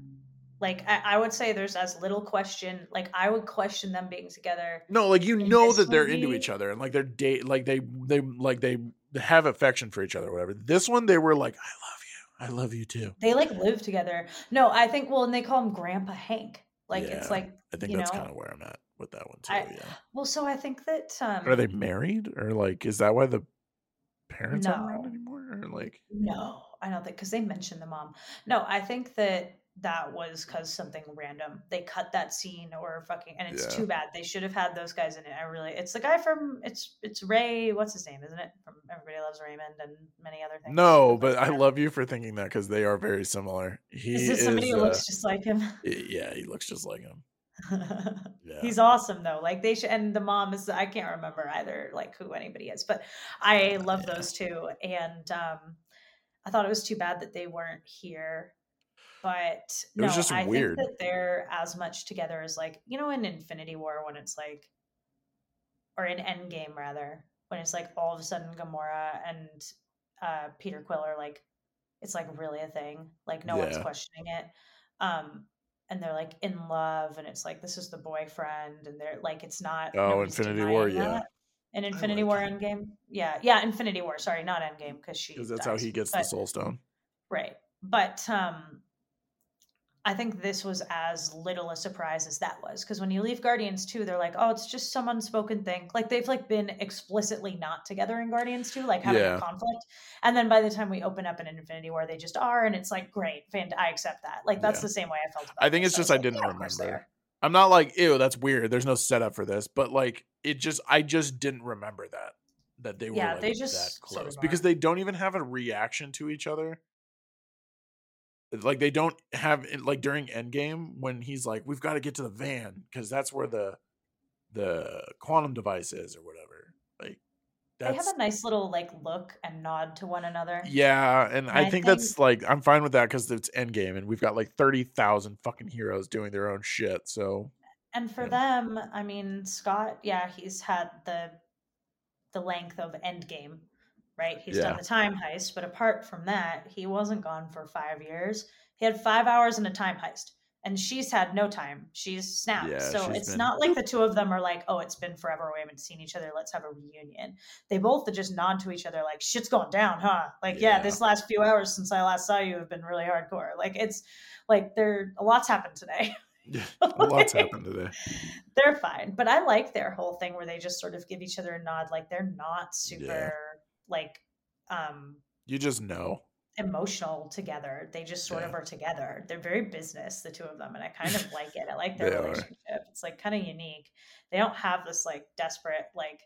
Like I, I would say, there's as little question. Like I would question them being together. no, like you know that they're into each other and like they're date, like they they like they have affection for each other, or whatever. This one they were like, I love you, I love you too. They like live together. No, I think. Well, and they call him Grandpa Hank. Like Yeah, it's like I think that's kind of where I'm at with that one too. I- yeah, well. So I think that um, are they married or like is that why the parents aren't around anymore? Or like, No, I don't think because they mentioned the mom. No, I think that that was because something random. They cut that scene or fucking, and it's Yeah. too bad. They should have had those guys in it. I really, it's the guy from it's it's Ray. What's his name? Isn't it from Everybody Loves Raymond and many other things. no, but I love you for thinking that because they are very similar. He Is this somebody is, who uh, looks just like him? Yeah, he looks just like him. Yeah. He's awesome though. Like they should, and the mom is. I can't remember either, like who anybody is, but I love Yeah. those two. And um, I thought it was too bad that they weren't here. But no, was just I weird. think that they're as much together as like you know in Infinity War when it's like, or in Endgame rather, when it's like all of a sudden Gamora and uh, Peter Quill are like, it's like really a thing. Like no one's questioning it. Um, and they're like in love, and it's like this is the boyfriend, and they're like it's not. Oh, Infinity War, denying yeah. that. In Infinity War Endgame? Yeah. Yeah, Infinity War. Sorry, not Endgame because she Because that's dies. how he gets But- the soul stone. Right. But um I think this was as little a surprise as that was because when you leave Guardians 2, they're like, oh, it's just some unspoken thing. Like they've like been explicitly not together in Guardians 2, like having Yeah. a conflict. And then by the time we open up in Infinity War, they just are, and it's like, great, fan- I accept that. Like that's Yeah. the same way I felt about I think it's just I like, didn't yeah, of course they remember. I'm not like, ew, that's weird. There's no setup for this, but like it just I just didn't remember that. That they were Yeah, like they that just sort close. Because they don't even have a reaction to each other. Like they don't have like during Endgame when he's like, We've got to get to the van, because that's where the the quantum device is or whatever. Like They have a nice little like look and nod to one another. yeah, and I I think, think- that's like I'm fine with that because it's Endgame and we've got like thirty thousand fucking heroes doing their own shit. So And for Yeah. them, I mean, Scott, yeah, he's had the the length of Endgame, right? He's Yeah. done the time heist, but apart from that, he wasn't gone for five years. He had five hours in a time heist, and she's had no time. She's snapped. Yeah, so she's it's been- not like the two of them are like, oh, it's been forever. We haven't seen each other. Let's have a reunion. They both just nod to each other like, shit's going down, huh? Like, yeah, Yeah. this last few hours since I last saw you have been really hardcore. Like, it's like there a lot's happened today. yeah, a lot's Like, happened today. they're fine. But I like their whole thing where they just sort of give each other a nod, like they're not super like um You just know. emotional together. They just sort of are together. They're very business, the two of them, and I kind of like it. I like their They are. relationship. It's like kind of unique. They don't have this like desperate like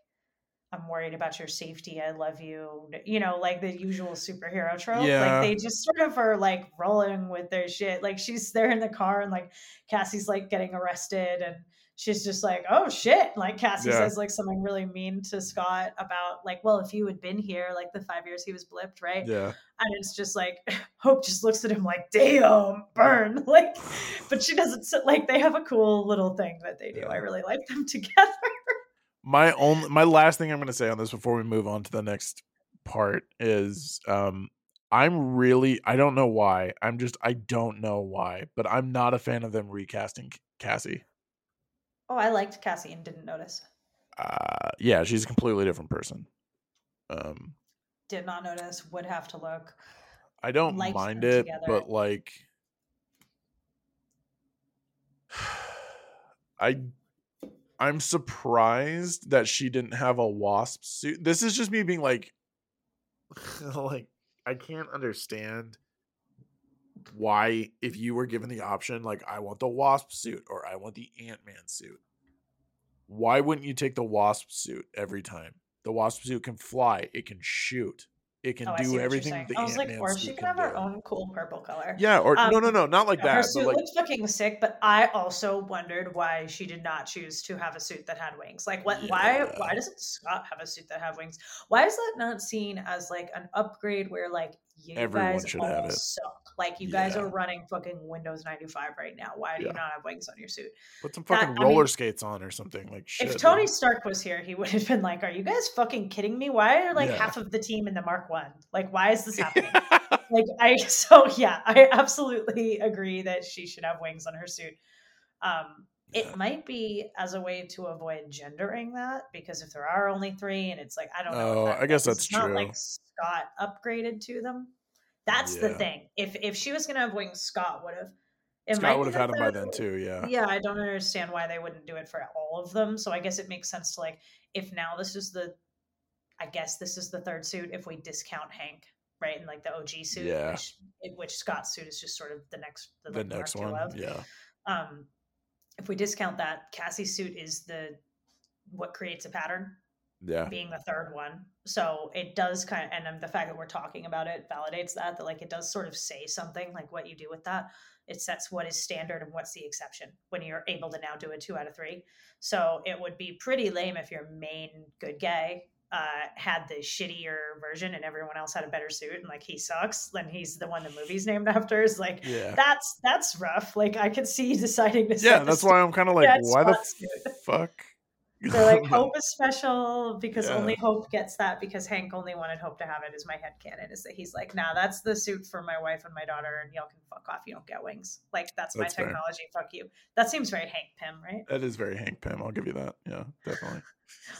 I'm worried about your safety. I love you. You know, like the usual superhero trope. Yeah. Like they just sort of are like rolling with their shit. Like she's there in the car and like Cassie's like getting arrested and she's just like, oh shit. Like Cassie Yeah. says like something really mean to Scott about like, well, if you had been here like the five years he was blipped, right? Yeah. And it's just like Hope just looks at him like, damn, burn. Like, but she doesn't sit like they have a cool little thing that they do. Yeah. I really like them together. My only my last thing I'm gonna say on this before we move on to the next part is um I'm really I don't know why. I'm just I don't know why, but I'm not a fan of them recasting Cassie. Oh, I liked Cassie and didn't notice. Uh yeah, she's a completely different person. Um Did not notice. Would have to look. I don't liked mind them it, together. but like I I'm surprised that she didn't have a wasp suit. This is just me being like like I can't understand why if you were given the option like I want the wasp suit or I want the Ant-Man suit. Why wouldn't you take the wasp suit every time? The wasp suit can fly, it can shoot, it can Oh, do everything the I was like, Ant-Man or she can have her own cool purple color. Yeah, or Um, no, no, no, not like that. her suit like, looks fucking sick, but I also wondered why she did not choose to have a suit that had wings. Like, what? Why? Yeah. Why doesn't Scott have a suit that have wings? Why is that not seen as like an upgrade where like you Everyone guys should have it. suck? Like, you guys Yeah. are running fucking Windows ninety five right now. Why do Yeah. you not have wings on your suit? put some that- fucking I mean, roller skates on or something. Like shit. if. Tony Stark was here, he would have been like, "Are you guys fucking kidding me? Why are like Yeah. half of the team in the Mark One? Like, why is this happening?" like I so yeah, I absolutely agree that she should have wings on her suit. Um Yeah. it might be as a way to avoid gendering that because if there are only three and it's like I don't know. if Oh, that I guess that's true. like Scott upgraded to them. That's the thing. If if she was gonna have wings, Scott would have. It Scott would have had him by then too. Yeah. yeah, I don't understand why they wouldn't do it for all of them. So I guess it makes sense to like if now this is the I guess this is the third suit if we discount Hank, right? And like the OG suit, Yeah. which which Scott's suit is just sort of the next the, The next one. of. Yeah. Um if we discount that, Cassie's suit is the what creates a pattern Yeah. being the third one. So it does kind of, and um, the fact that we're talking about it validates that, that like it does sort of say something like what you do with that. It sets what is standard and what's the exception when you're able to now do a two out of three. So it would be pretty lame if your main good guy uh, had the shittier version and everyone else had a better suit and like he sucks. Then he's the one the movie's named after. Is like Yeah. that's that's rough. Like I could see deciding to Yeah. That's why I'm kind of like, why the suit. fuck? They're like Hope is special because Yeah. only Hope gets that because Hank only wanted Hope to have it. Is my head canon is that he's like, nah, that's the suit for my wife and my daughter, and y'all can fuck off. You don't get wings. Like that's, That's my fair. technology. Fuck you. That seems very Hank Pym, right? That is very Hank Pym. I'll give you that. Yeah, definitely.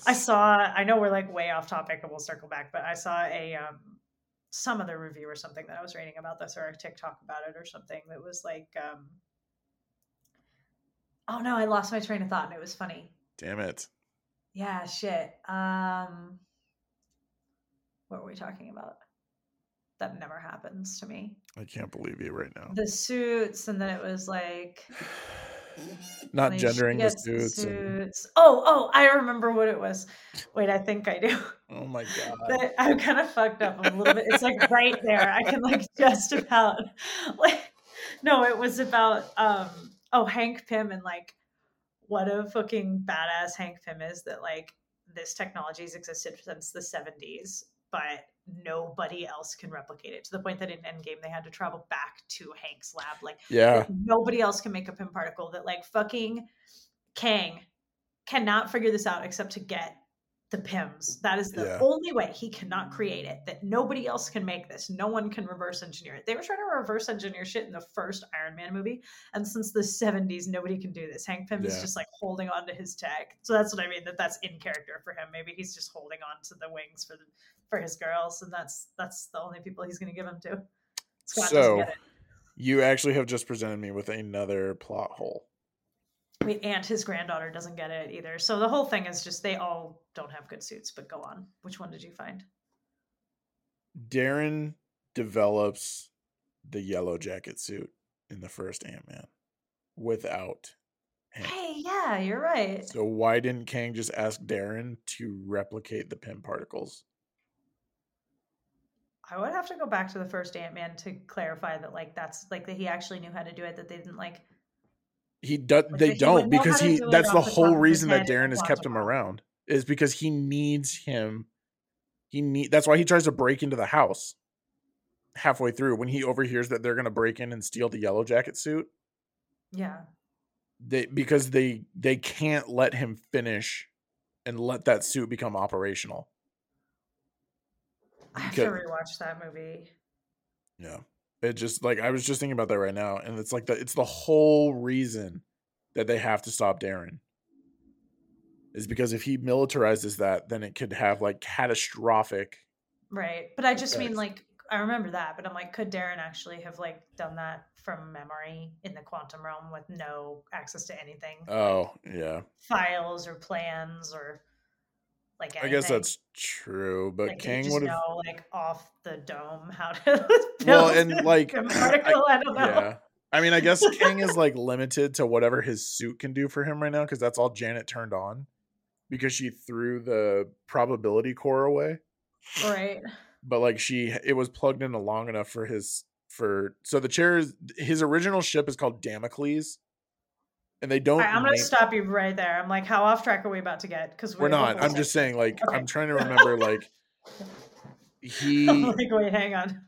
I saw. I know we're like way off topic, and we'll circle back. But I saw a um some other review or something that I was reading about this or a TikTok about it or something that was like, um oh no, I lost my train of thought and it was funny. Damn it. Yeah, shit. Um, what were we talking about? That never happens to me. I can't believe you right now. The suits, and then it was like Not like, gendering the gets suits. and- Oh, oh, I remember what it was. Wait, I think I do. oh my god. But I'm kind of fucked up a little bit. It's like right there. I can like just about like no, it was about um oh Hank Pym and like what a fucking badass Hank Pym is that like this technology's existed since the 70s, but nobody else can replicate it to the point that in Endgame they had to travel back to Hank's lab. Like Yeah. nobody else can make a Pym particle that like fucking Kang cannot figure this out except to get the Pyms. That is the Yeah. only way he cannot create it. That nobody else can make this. No one can reverse engineer it. They were trying to reverse engineer shit in the first Iron Man movie, and since the '70s, nobody can do this. Hank Pym is just like holding on to his tech. So that's what I mean. That that's in character for him. Maybe he's just holding on to the wings for the for his girls, and that's that's the only people he's going to give them to. Scott So you actually have just presented me with another plot hole. And his granddaughter doesn't get it either. So the whole thing is just they all don't have good suits. But go on. Which one did you find? Darren develops the Yellowjacket suit in the first Ant Man without. Hey, yeah, you're right. So why didn't Kang just ask Darren to replicate the Pym particles? I would have to go back to the first Ant Man to clarify that, like, that's like that he actually knew how to do it. That they didn't like. He does. They that he would don't because he. do That's the the whole reason that Darren has kept him around is because he needs him. He need. That's why he tries to break into the house. Halfway through, when he overhears that they're going to break in and steal the Yellowjacket suit, Yeah, they because they they can't let him finish and let that suit become operational. I have to rewatch that movie. Yeah. It just like I was just thinking about that right now, and it's like the it's the whole reason that they have to stop Darren. Is because if he militarizes that, then it could have like catastrophic. Right, but I just mean like I remember that, but I'm like, could Darren actually have like done that from memory in the quantum realm with no access to anything, Oh yeah, files or plans or like I guess that's true. But like, Kang would have. know like off the dome how to Well, and, like, I- I, don't know. Yeah, I mean, I guess Kang is like limited to whatever his suit can do for him right now because that's all Janet turned on because she threw the probability core away. Right. but like she it was plugged in long enough for his for so the chair is his original ship is called Damocles and they don't right, I'm gonna name- stop you right there. I'm like, how off track are we about to get? Because we're not i'm just saying like Okay. i'm trying to remember like he I'm like, wait, hang on.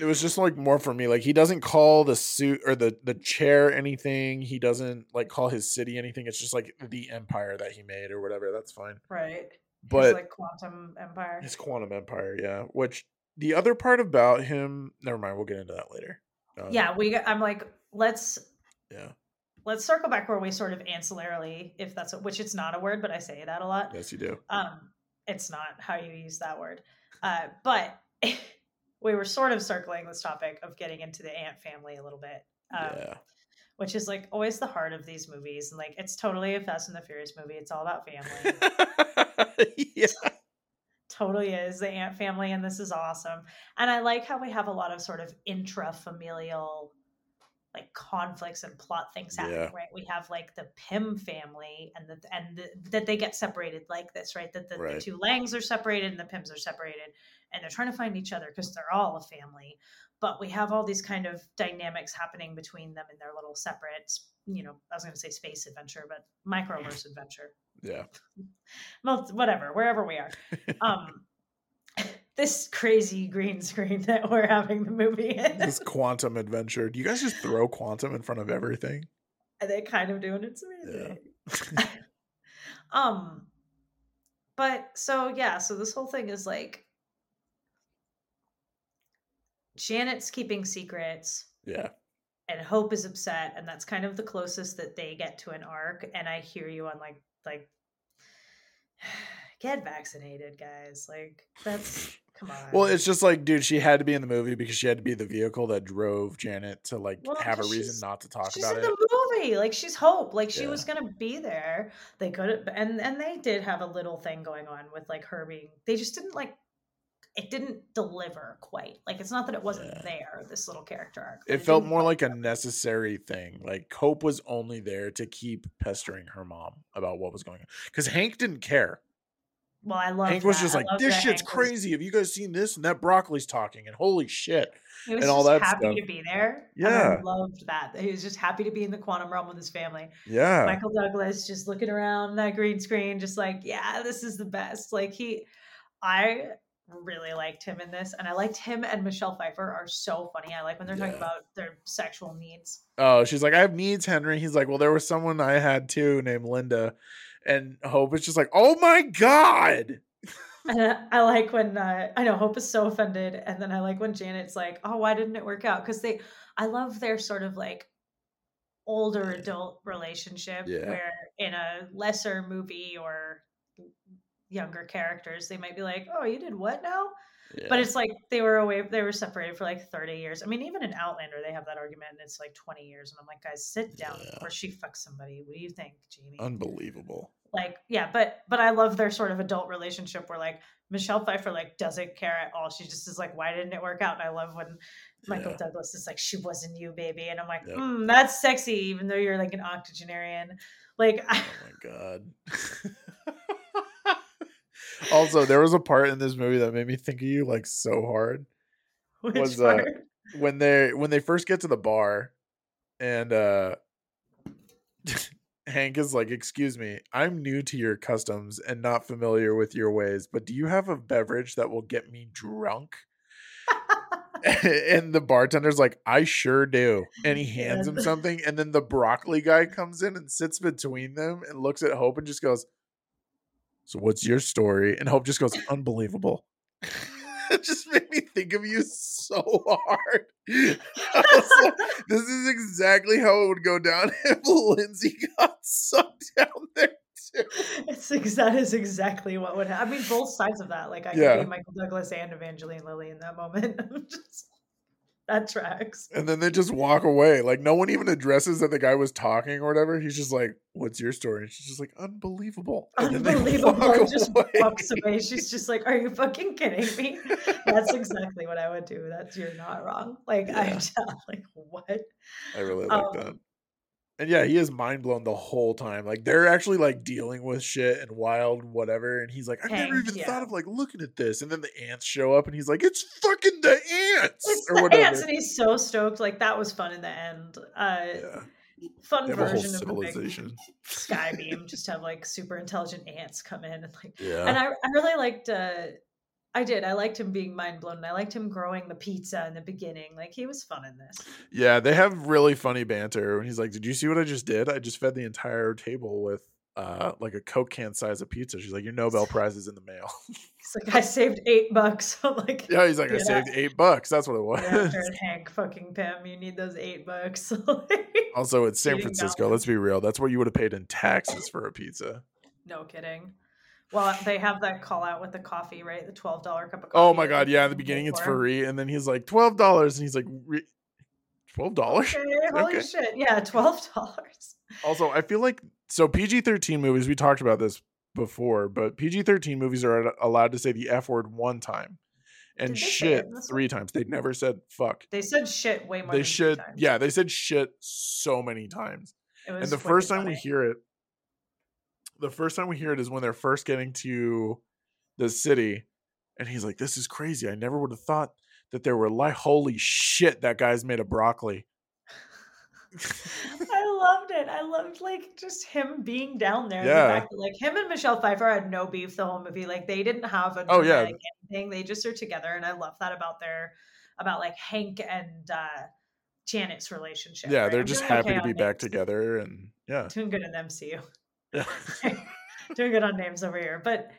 it was just like more for me like he doesn't call the suit or the the chair anything he doesn't like call his city anything it's just like the empire that he made or whatever that's fine Right. but His, like quantum empire. his quantum empire yeah which the other part about him never mind we'll get into that later yeah, we. I'm like, let's yeah let's circle back where we sort of ancillarily, if that's a, which it's not a word, but I say that a lot. yes you do Um, it's not how you use that word, uh, but we were sort of circling this topic of getting into the ant family a little bit. Um, yeah Which is like always the heart of these movies, and like it's totally a Fast and the Furious movie. It's all about family. yeah. totally is the ant family and this is awesome and i like how we have a lot of sort of intra-familial like conflicts and plot things happening Yeah. right we have like the pym family and the, and the, that they get separated like this right that the, Right. the two langs are separated and the Pyms are separated and they're trying to find each other because they're all a family but we have all these kind of dynamics happening between them in their little separate you know i was going to say space adventure but microverse adventure Yeah. well, whatever, wherever we are. Um, this crazy green screen that we're having the movie in, This quantum adventure. Do you guys just throw quantum in front of everything? they're kind of doing it to me. Yeah. Um, but so yeah, so this whole thing is like Janet's keeping secrets. Yeah. And Hope is upset, and that's kind of the closest that they get to an arc. And I hear you on like like get vaccinated, guys. Like that's come on. Well, it's just like, dude, she had to be in the movie because she had to be the vehicle that drove Janet to like Well, have a reason not to talk about it. she's in the movie. Like she's Hope. Like she Yeah. was gonna be there. They could have, and and they did have a little thing going on with like her being. They just didn't like. It didn't deliver quite. Like it's not that it wasn't Yeah. there. This little character arc. but It felt more like a necessary thing. Like Hope was only there to keep pestering her mom about what was going on because Hank didn't care. Well, I love. Hank was that. just like, "This shit's Hank was- crazy. Have you guys seen this?" And that broccoli's talking, and holy shit! He was and all just that happy stuff. to be there. Yeah. I loved that. He was just happy to be in the quantum realm with his family. Yeah, Michael Douglas just looking around that green screen, just like, yeah, this is the best. Like he, I really liked him in this, and I liked him and Michelle Pfeiffer are so funny. I like when they're talking about their sexual needs. Oh, she's like, I have needs, Henry. He's like, Well, there was someone I had too named Linda. And Hope is just like, Oh my God. And I- I like when uh, I know Hope is so offended, and then I like when Janet's like, "Oh, why didn't it work out?" Because they, I love their sort of like older adult relationship Yeah. where in a lesser movie or younger characters they might be like, "Oh, you did what now?" But it's like they were away, they were separated for like 30 years. I mean, even in Outlander, they have that argument, and it's like 20 years. And I'm like, guys, sit down Yeah. before she fucks somebody. What do you think, Jamie? unbelievable. like yeah but but i love their sort of adult relationship where like michelle pfeiffer like doesn't care at all she just is like why didn't it work out and i love when michael Yeah. douglas is like she wasn't you baby and i'm like Yep. mm, that's sexy even though you're like an octogenarian like I, Oh my God. also, there was a part in this movie that made me think of you like so hard. which Was, uh, when they when they first get to the bar and uh Hank is like, "Excuse me, I'm new to your customs and not familiar with your ways, but do you have a beverage that will get me drunk?" and the bartender's like, "I sure do." And he hands him something and then the broccoli guy comes in and sits between them and looks at Hope and just goes, "So what's your story?" And Hope just goes, "Unbelievable." it just made me think of you so hard. Like, this is exactly how it would go down if Lindsay got sucked down there too. it's ex- that is exactly what would happen. I mean, both sides of that. Like I Yeah. could be Michael Douglas and Evangeline Lilly in that moment. Just that tracks. And then they just walk away. Like no one even addresses that the guy was talking or whatever. He's just like, "What's your story?" And she's just like, "Unbelievable." And Unbelievable. Just away. walks away. She's just like, Are you fucking kidding me? That's exactly what I would do. That's you're not wrong. Like Yeah. I'm just like, what? I really like um, that. And yeah, he is mind blown the whole time. Like they're actually like dealing with shit and wild whatever. And he's like, I've never even yeah. thought of like looking at this. And then the ants show up and he's like, It's fucking the ants It's or the whatever. ants, and he's so stoked. Like that was fun in the end. Uh yeah. fun They have a whole version of the big civilization. sky beam. Just have like super intelligent ants come in and like Yeah. and I, I really liked uh I did. I liked him being mind blown. and I liked him growing the pizza in the beginning. Like he was fun in this. Yeah, they have really funny banter. When he's like, "Did you see what I just did? I just fed the entire table with uh like a Coke can size of pizza." She's like, "Your Nobel Prize is in the mail." He's like, I saved eight bucks. I'm like, yeah, he's like, "I Yeah. saved eight bucks. That's what it was." Yeah, Hank fucking Pym, you need those eight bucks. also, it's San Francisco. dollars. Let's be real. That's what you would have paid in taxes for a pizza. no kidding. Well, they have that call out with the coffee, right? The twelve dollar cup of oh coffee. Oh my god, yeah. In the beginning, it's for. free, and then he's like twelve dollars, and he's like, twelve dollars. Okay, holy Okay. shit! Yeah, twelve dollars. Also, I feel like so PG thirteen movies. We talked about this before, but PG thirteen movies are allowed to say the f word one time, and Did they say it shit three times. They never said fuck. They said shit way more. They should, yeah, they said shit so many times. It And the first time we hear it, the first time we hear it is when they're first getting to the city, and he's like, "This is crazy. I never would have thought that there were like, holy shit, that guy's made of broccoli." I loved it. I loved like just him being down there. Yeah. The fact that, like him and Michelle Pfeiffer had no beef the whole movie. Like they didn't have a Oh, yeah. anything. They just are together, and I love that about their about like Hank and uh Janet's relationship. Yeah, right? they're I'm just happy okay to be back together, and yeah, Doing good in MCU. doing good on names over here. But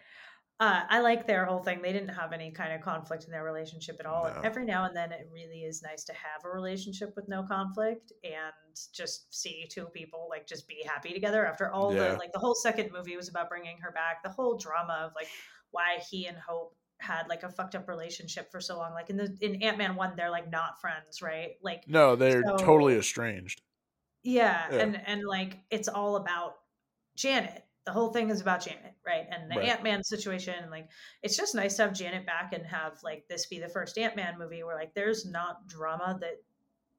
uh, I like their whole thing. They didn't have any kind of conflict in their relationship at all. No. Every now and then, it really is nice to have a relationship with no conflict and just see two people like just be happy together after all Yeah. the like the whole second movie was about bringing her back. The whole drama of like why he and Hope had like a fucked up relationship for so long. Like in the in Ant Man one, they're like not friends, right? Like No, they're So- totally estranged. yeah, Yeah. and and like it's all about Janet. The whole thing is about Janet, right? And the Right. Ant Man situation, and like it's just nice to have Janet back and have like this be the first Ant Man movie where like there's not drama that.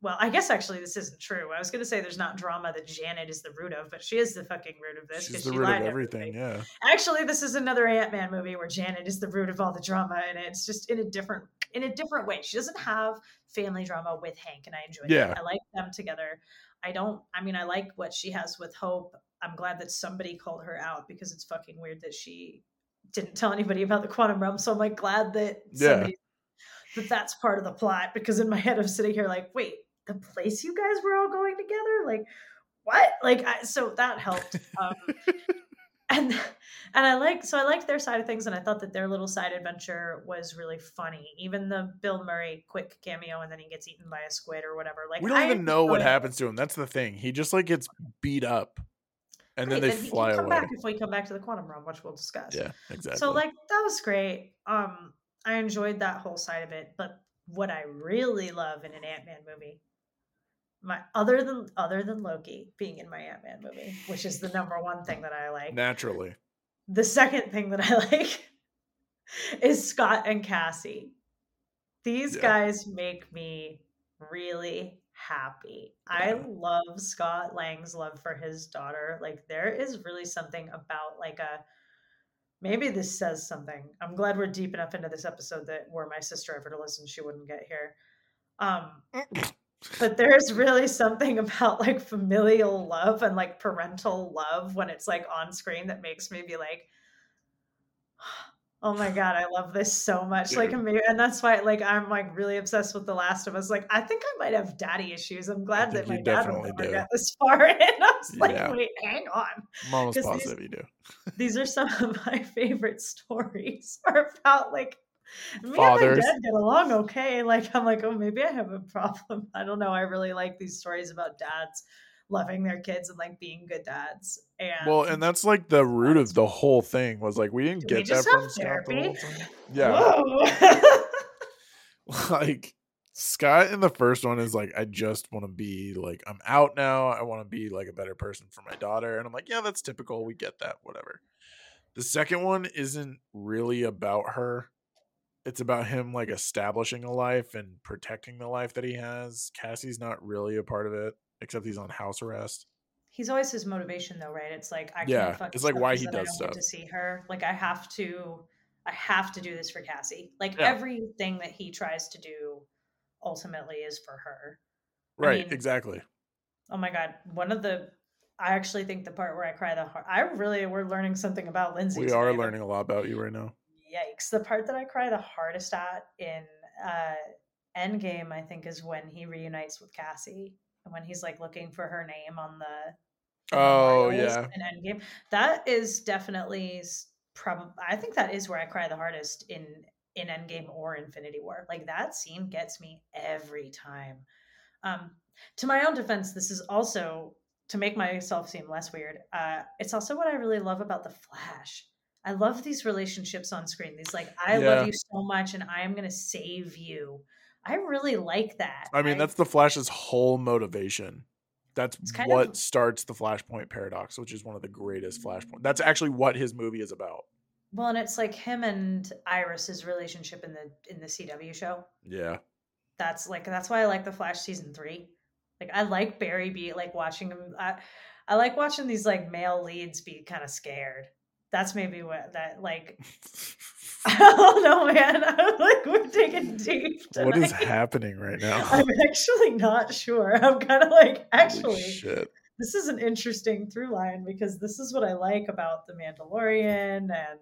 Well, I guess actually this isn't true. I was going to say there's not drama that Janet is the root of, but she is the fucking root of this. She's the she root lied of everything. Yeah. Actually, this is another Ant Man movie where Janet is the root of all the drama, and it's just in a different in a different way. She doesn't have family drama with Hank, and I enjoy Yeah. that. I like them together. I don't. I mean, I like what she has with Hope. I'm glad that somebody called her out because it's fucking weird that she didn't tell anybody about the quantum realm. So I'm like glad that Yeah. that that's part of the plot because in my head I'm sitting here like, wait, the place you guys were all going together, like what? Like, I, so that helped. Um, and and I like so I liked their side of things, and I thought that their little side adventure was really funny. Even the Bill Murray quick cameo, and then he gets eaten by a squid or whatever. Like we don't I even know what happens to him. That's the thing. He just like gets beat up, and then they he can fly come away. back if we come back to the quantum realm, which we'll discuss. Yeah, exactly. So like that was great. Um, I enjoyed that whole side of it. But what I really love in an Ant Man movie, my other than other than Loki being in my Ant Man movie, which is the number one thing that I like. naturally, The second thing that I like is Scott and Cassie. These Yeah. guys make me really happy. I love Scott Lang's love for his daughter. Like there is really something about like a maybe this says something. I'm glad we're deep enough into this episode that were my sister ever to listen, she wouldn't get here. Um but there's really something about like familial love and like parental love when it's like on screen that makes me be like oh my god i love this so much like Dude. and that's why like i'm like really obsessed with the last of us like i think i might have daddy issues i'm glad that my dad will never get this far in i was like wait hang on I'm almost 'Cause these- you do. these are some of my favorite stories are about like me Fathers. and my dad get along okay. Like I'm like, oh, maybe I have a problem. I don't know. I really like these stories about dads loving their kids and like being good dads. And Well, and that's like the root of the whole thing was like we didn't Do we get that from Scott the whole therapy? time. Yeah, like Scott in the first one is like, I just want to be like, I'm out now. I want to be like a better person for my daughter. And I'm like, yeah, that's typical. We get that, whatever. The second one isn't really about her. It's about him like establishing a life and protecting the life that he has. Cassie's not really a part of it, except he's on house arrest. He's always his motivation though, right? It's like I Yeah, can't fuck it's like why he I does stuff. to see her. Like I have to I have to do this for Cassie. Like Yeah. everything that he tries to do ultimately is for her. I Right, mean, exactly. Oh my god, one of the I actually think the part where I cry the heart. I really we're learning something about Lindsay. We are today, but learning a lot about you right now. Yikes! The part that I cry the hardest at in uh, Endgame, I think, is when he reunites with Cassie when he's like looking for her name on the. Oh, yeah. In Endgame, that is definitely probably. I think that is where I cry the hardest in in Endgame or Infinity War. Like that scene gets me every time. Um, to my own defense, this is also to make myself seem less weird. Uh, it's also what I really love about the Flash. I love these relationships on screen. These like, I Yeah. love you so much, and I am going to save you. I really like that. I mean, that's the Flash's whole motivation. That's what of- starts the Flashpoint paradox, which is one of the greatest mm. Flashpoint. That's actually what his movie is about. well, and it's like him and Iris's relationship in the in the CW show. Yeah. that's like that's why I like the Flash season three. Like I like Barry be like watching him. I, I like watching these like male leads be kind of scared. That's maybe what that like. Oh, Don't know, man. I'm like we're digging deep. what is happening right now? I'm actually not sure. I'm kind of like actually shit. this is an interesting through line because this is what I like about the Mandalorian and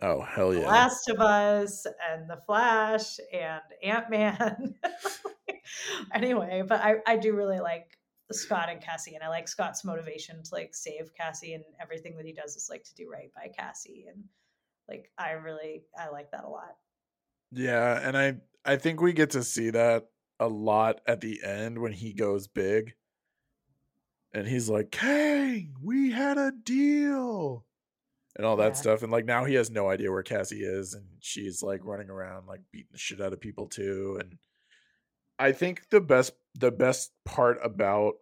Oh hell yeah! the. Last of Us and The Flash and Ant Man. anyway, but I, I do really like Scott and Cassie, and I like Scott's motivation to like save Cassie, and everything that he does is like to do right by Cassie, and like I really I like that a lot. Yeah, and I I think we get to see that a lot at the end when he goes big. And he's like, Kang, we had a deal. And all that Yeah. stuff. And like now he has no idea where Cassie is. And she's like running around, like beating the shit out of people too. And I think the best the best part about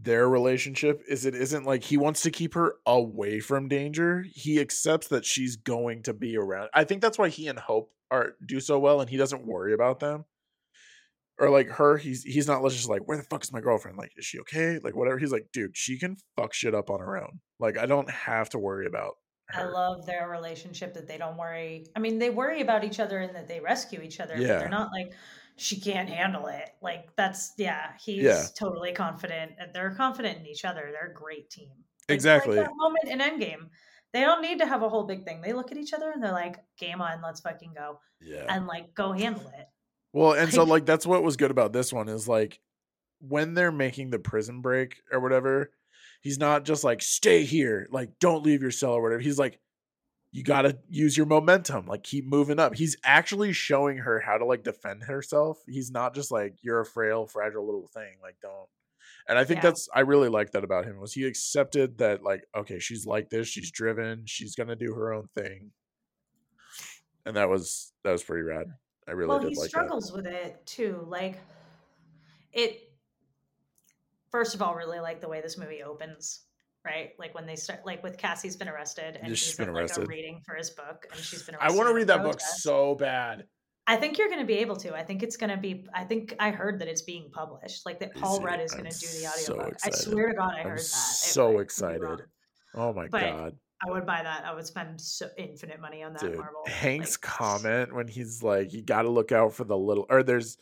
their relationship is it isn't like he wants to keep her away from danger. He accepts that she's going to be around. I think that's why he and Hope are do so well and he doesn't worry about them. Or like her, he's he's not just like, where the fuck is my girlfriend? Like, is she okay? Like whatever. He's like, dude, she can fuck shit up on her own. Like, I don't have to worry about I love their relationship that they don't worry. I mean, they worry about each other and that they rescue each other, but Yeah. they're not like she can't handle it. Like that's yeah, he's Yeah. totally confident. and They're confident in each other. They're a great team. Like- Exactly. Like that moment in Endgame. They don't need to have a whole big thing. They look at each other and they're like, "Game on, let's fucking go," Yeah. and like go handle it. Well, and so Like- like that's what was good about this one is like when they're making the prison break or whatever, he's not just like stay here, like don't leave your cell or whatever. He's like you got to use your momentum, like keep moving up. He's actually showing her how to like defend herself. He's not just like you're a frail, fragile little thing, like don't. And I think Yeah. that's I really like that about him was he accepted that like okay, she's like this, she's driven, she's going to do her own thing. And that was that was pretty rad. I really well, did he like that. struggles with it too. Like it. First of all, really like the way this movie opens. Right, like when they start, like with Cassie's been arrested and she's she's been like, a arrested. reading for his book, and she's been. I want to read that book so bad. I think you're going to be able to. I think it's going to be. I think I heard that it's being published. Like that, Paul Rudd is going to do the so audiobook. I swear to God, I I'm heard that. So excited. Oh my But god, I would buy that. I would spend so infinite money on that dude! Marvel. Hank's like, comment when he's like, "You got to look out for the little," or "There's,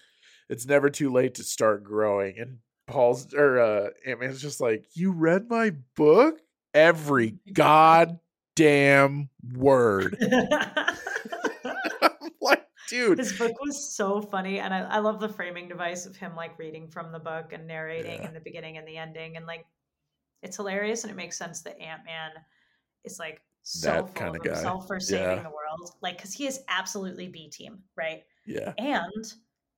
it's never too late to start growing." And Paul's or uh, Ant Man's just like, "You read my book, every goddamn word." Like, dude, His book was so funny, and I, I love the framing device of him like reading from the book and narrating Yeah. in the beginning and the ending, and like it's hilarious and it makes sense that Ant Man is like so That full of guy. himself for saving Yeah. the world, like because he is absolutely B team, right? yeah, And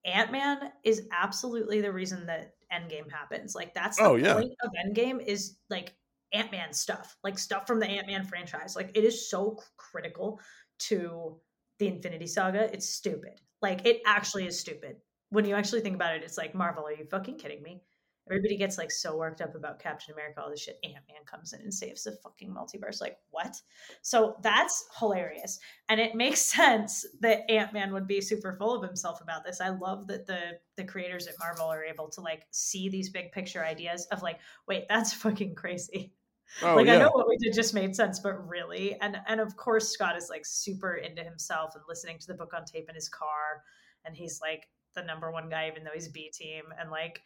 Ant Man is absolutely the reason that Endgame happens. Like that's the Oh, yeah. point of Endgame is like Ant Man stuff, like stuff from the Ant Man franchise. Like it is so critical to the Infinity Saga. It's stupid. Like it actually is stupid. When you actually think about it, it's like Marvel. Are you fucking kidding me? Everybody gets like so worked up about Captain America, all this shit. Ant Man comes in and saves the fucking multiverse. Like what? So that's hilarious, and it makes sense that Ant Man would be super full of himself about this. I love that the the creators at Marvel are able to like see these big picture ideas of like, wait, that's fucking crazy. oh like yeah, I know what we did just made sense, but really, and and of course Scott is like super into himself and listening to the book on tape in his car, and he's like the number one guy, even though he's B team, and like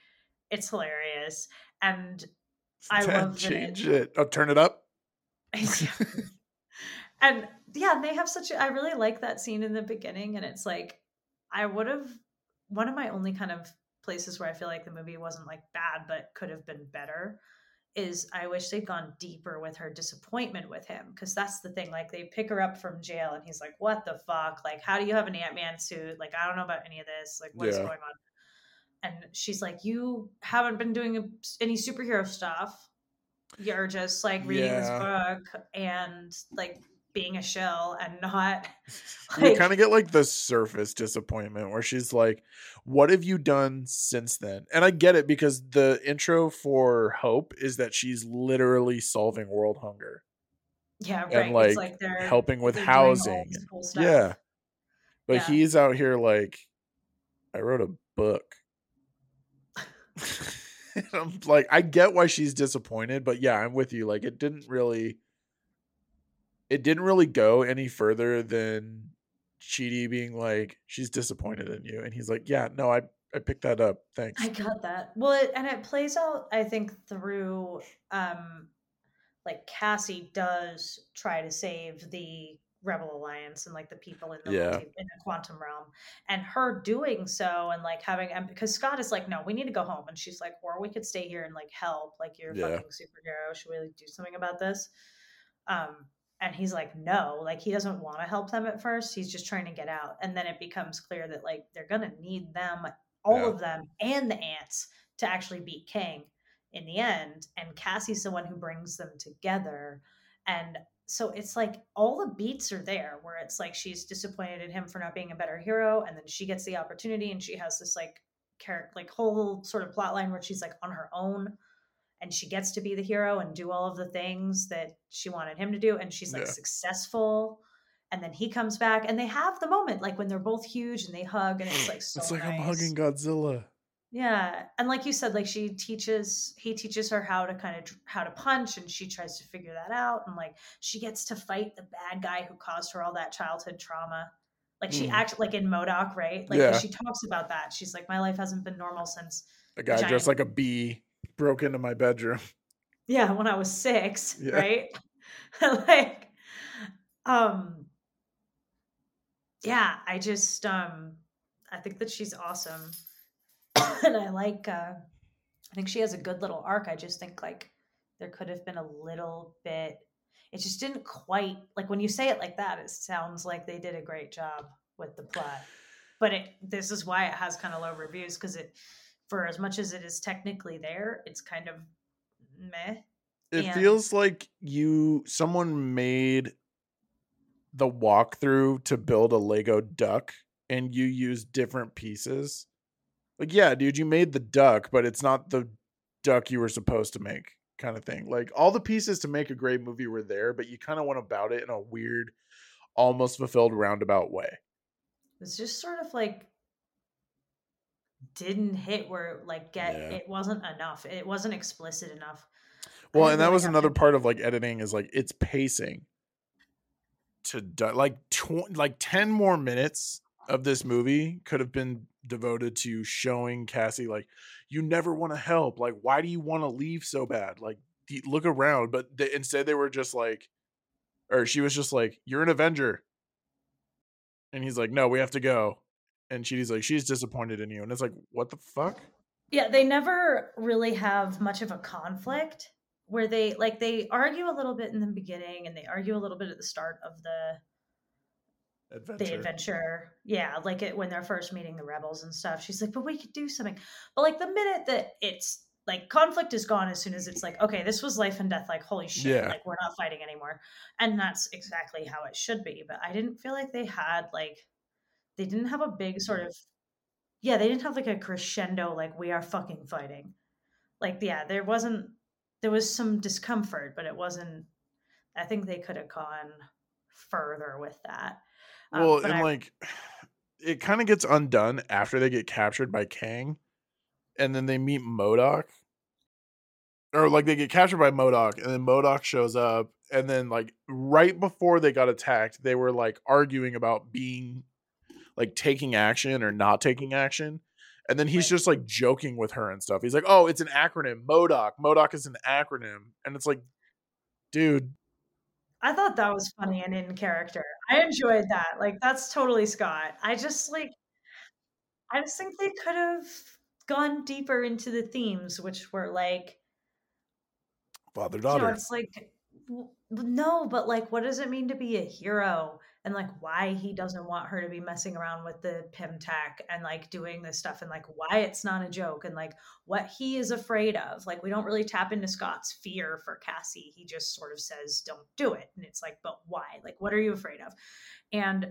it's hilarious. And I Dad, love that it- change it. Oh, turn it up. and yeah, they have such. A, I really like that scene in the beginning, and it's like I would have. One of my only kind of places where I feel like the movie wasn't like bad, but could have been better, is I wish they'd gone deeper with her disappointment with him because that's the thing. Like they pick her up from jail, and he's like, "What the fuck? Like, how do you have an Ant Man suit? Like, I don't know about any of this. Like, what is Yeah. going on?" And she's like, "You haven't been doing any superhero stuff. You're just like reading Yeah. this book and like being a shell and not like kind of get like the surface disappointment where she's like, What have you done since then? And I get it because the intro for Hope is that she's literally solving world hunger, yeah, right. and, like, it's like they're helping with they're housing. yeah. But Yeah. he's out here like, I wrote a book. I'm like, I get why she's disappointed, but yeah, I'm with you. Like, it didn't really, it didn't really go any further than Chidi being like, she's disappointed in you, and he's like, yeah, no, I I picked that up, thanks. I got that. Well, it, and it plays out, I think, through um like Cassie does try to save the Rebel Alliance and like the people in the Yeah. multi- in the quantum realm, and her doing so and like having and because Scott is like, no, we need to go home, and she's like, or we could stay here and like help, like you're a Yeah. fucking superhero. Should we like, do something about this? Um, and he's like, no, like he doesn't want to help them at first. He's just trying to get out, and then it becomes clear that like they're gonna need them, all Yeah. of them, and the ants to actually beat Kang in the end. And Cassie's the one who brings them together, and so it's like all the beats are there where it's like she's disappointed in him for not being a better hero and then she gets the opportunity and she has this like character like whole sort of plot line where she's like on her own and she gets to be the hero and do all of the things that she wanted him to do and she's like Yeah. successful and then he comes back and they have the moment like when they're both huge and they hug and it's like so it's like I'm hugging Godzilla. Yeah, and like you said, like she teaches, he teaches her how to kind of how to punch, and she tries to figure that out, and like she gets to fight the bad guy who caused her all that childhood trauma. Like she Mm. acts like in MODOK, right? Like Yeah. she talks about that. She's like, my life hasn't been normal since A guy Giant- dressed like a bee broke into my bedroom. yeah, when I was six, Yeah. right? like, um, yeah, I just um, I think that she's awesome, and I like. uh I think she has a good little arc. I just think like there could have been a little bit. It just didn't quite like when you say it like that. It sounds like they did a great job with the plot, but it this is why it has kind of low reviews because it, for as much as it is technically there, it's kind of meh. It And- feels like you someone made the walkthrough to build a Lego duck and you use different pieces. Like, yeah, dude, you made the duck, but it's not the duck you were supposed to make, kind of thing. Like all the pieces to make a great movie were there, but you kind of went about it in a weird, almost fulfilled roundabout way. It's just sort of like didn't hit where like get Yeah. it wasn't enough. It wasn't explicit enough. Well, and that was another part of like editing is like it's pacing to like tw- like 10 more minutes of this movie could have been devoted to showing Cassie like you never want to help. Like why do you want to leave so bad? Like look around. But they, instead they were just like or she was just like you're an avenger. And he's like no we have to go. And she's like she's disappointed in you. And it's like what the fuck? Yeah, they never really have much of a conflict where they like they argue a little bit in the beginning and they argue a little bit at the start of the adventure, the adventure. Yeah, like it when they're first meeting the rebels and stuff. She's like, "But we could do something." But like the minute that it's like conflict is gone as soon as it's like, "Okay, this was life and death." Like, holy shit! Yeah. Like we're not fighting anymore, and that's exactly how it should be. But I didn't feel like they had like they didn't have a big sort of yeah they didn't have like a crescendo like we are fucking fighting. Like yeah, there wasn't there was some discomfort, but it wasn't. I think they could have gone further with that. Um, Well, and I- like it kind of gets undone after they get captured by Kang, and then they meet MODOK, or like they get captured by MODOK, and then MODOK shows up, and then like right before they got attacked, they were like arguing about being like taking action or not taking action. And then he's Right. just like joking with her and stuff. He's like, "Oh, it's an acronym, MODOK. MODOK is an acronym." And it's like, dude, I thought that was funny and in character. I enjoyed that. Like that's totally Scott. I just like I just think they could have gone deeper into the themes, which were like father you know, daughter. it's like no, but like what does it mean to be a hero? And like why he doesn't want her to be messing around with the Pym tech and like doing this stuff and like why it's not a joke and like what he is afraid of. Like we don't really tap into Scott's fear for Cassie. He just sort of says, Don't do it. And it's like, but why? Like, what are you afraid of? And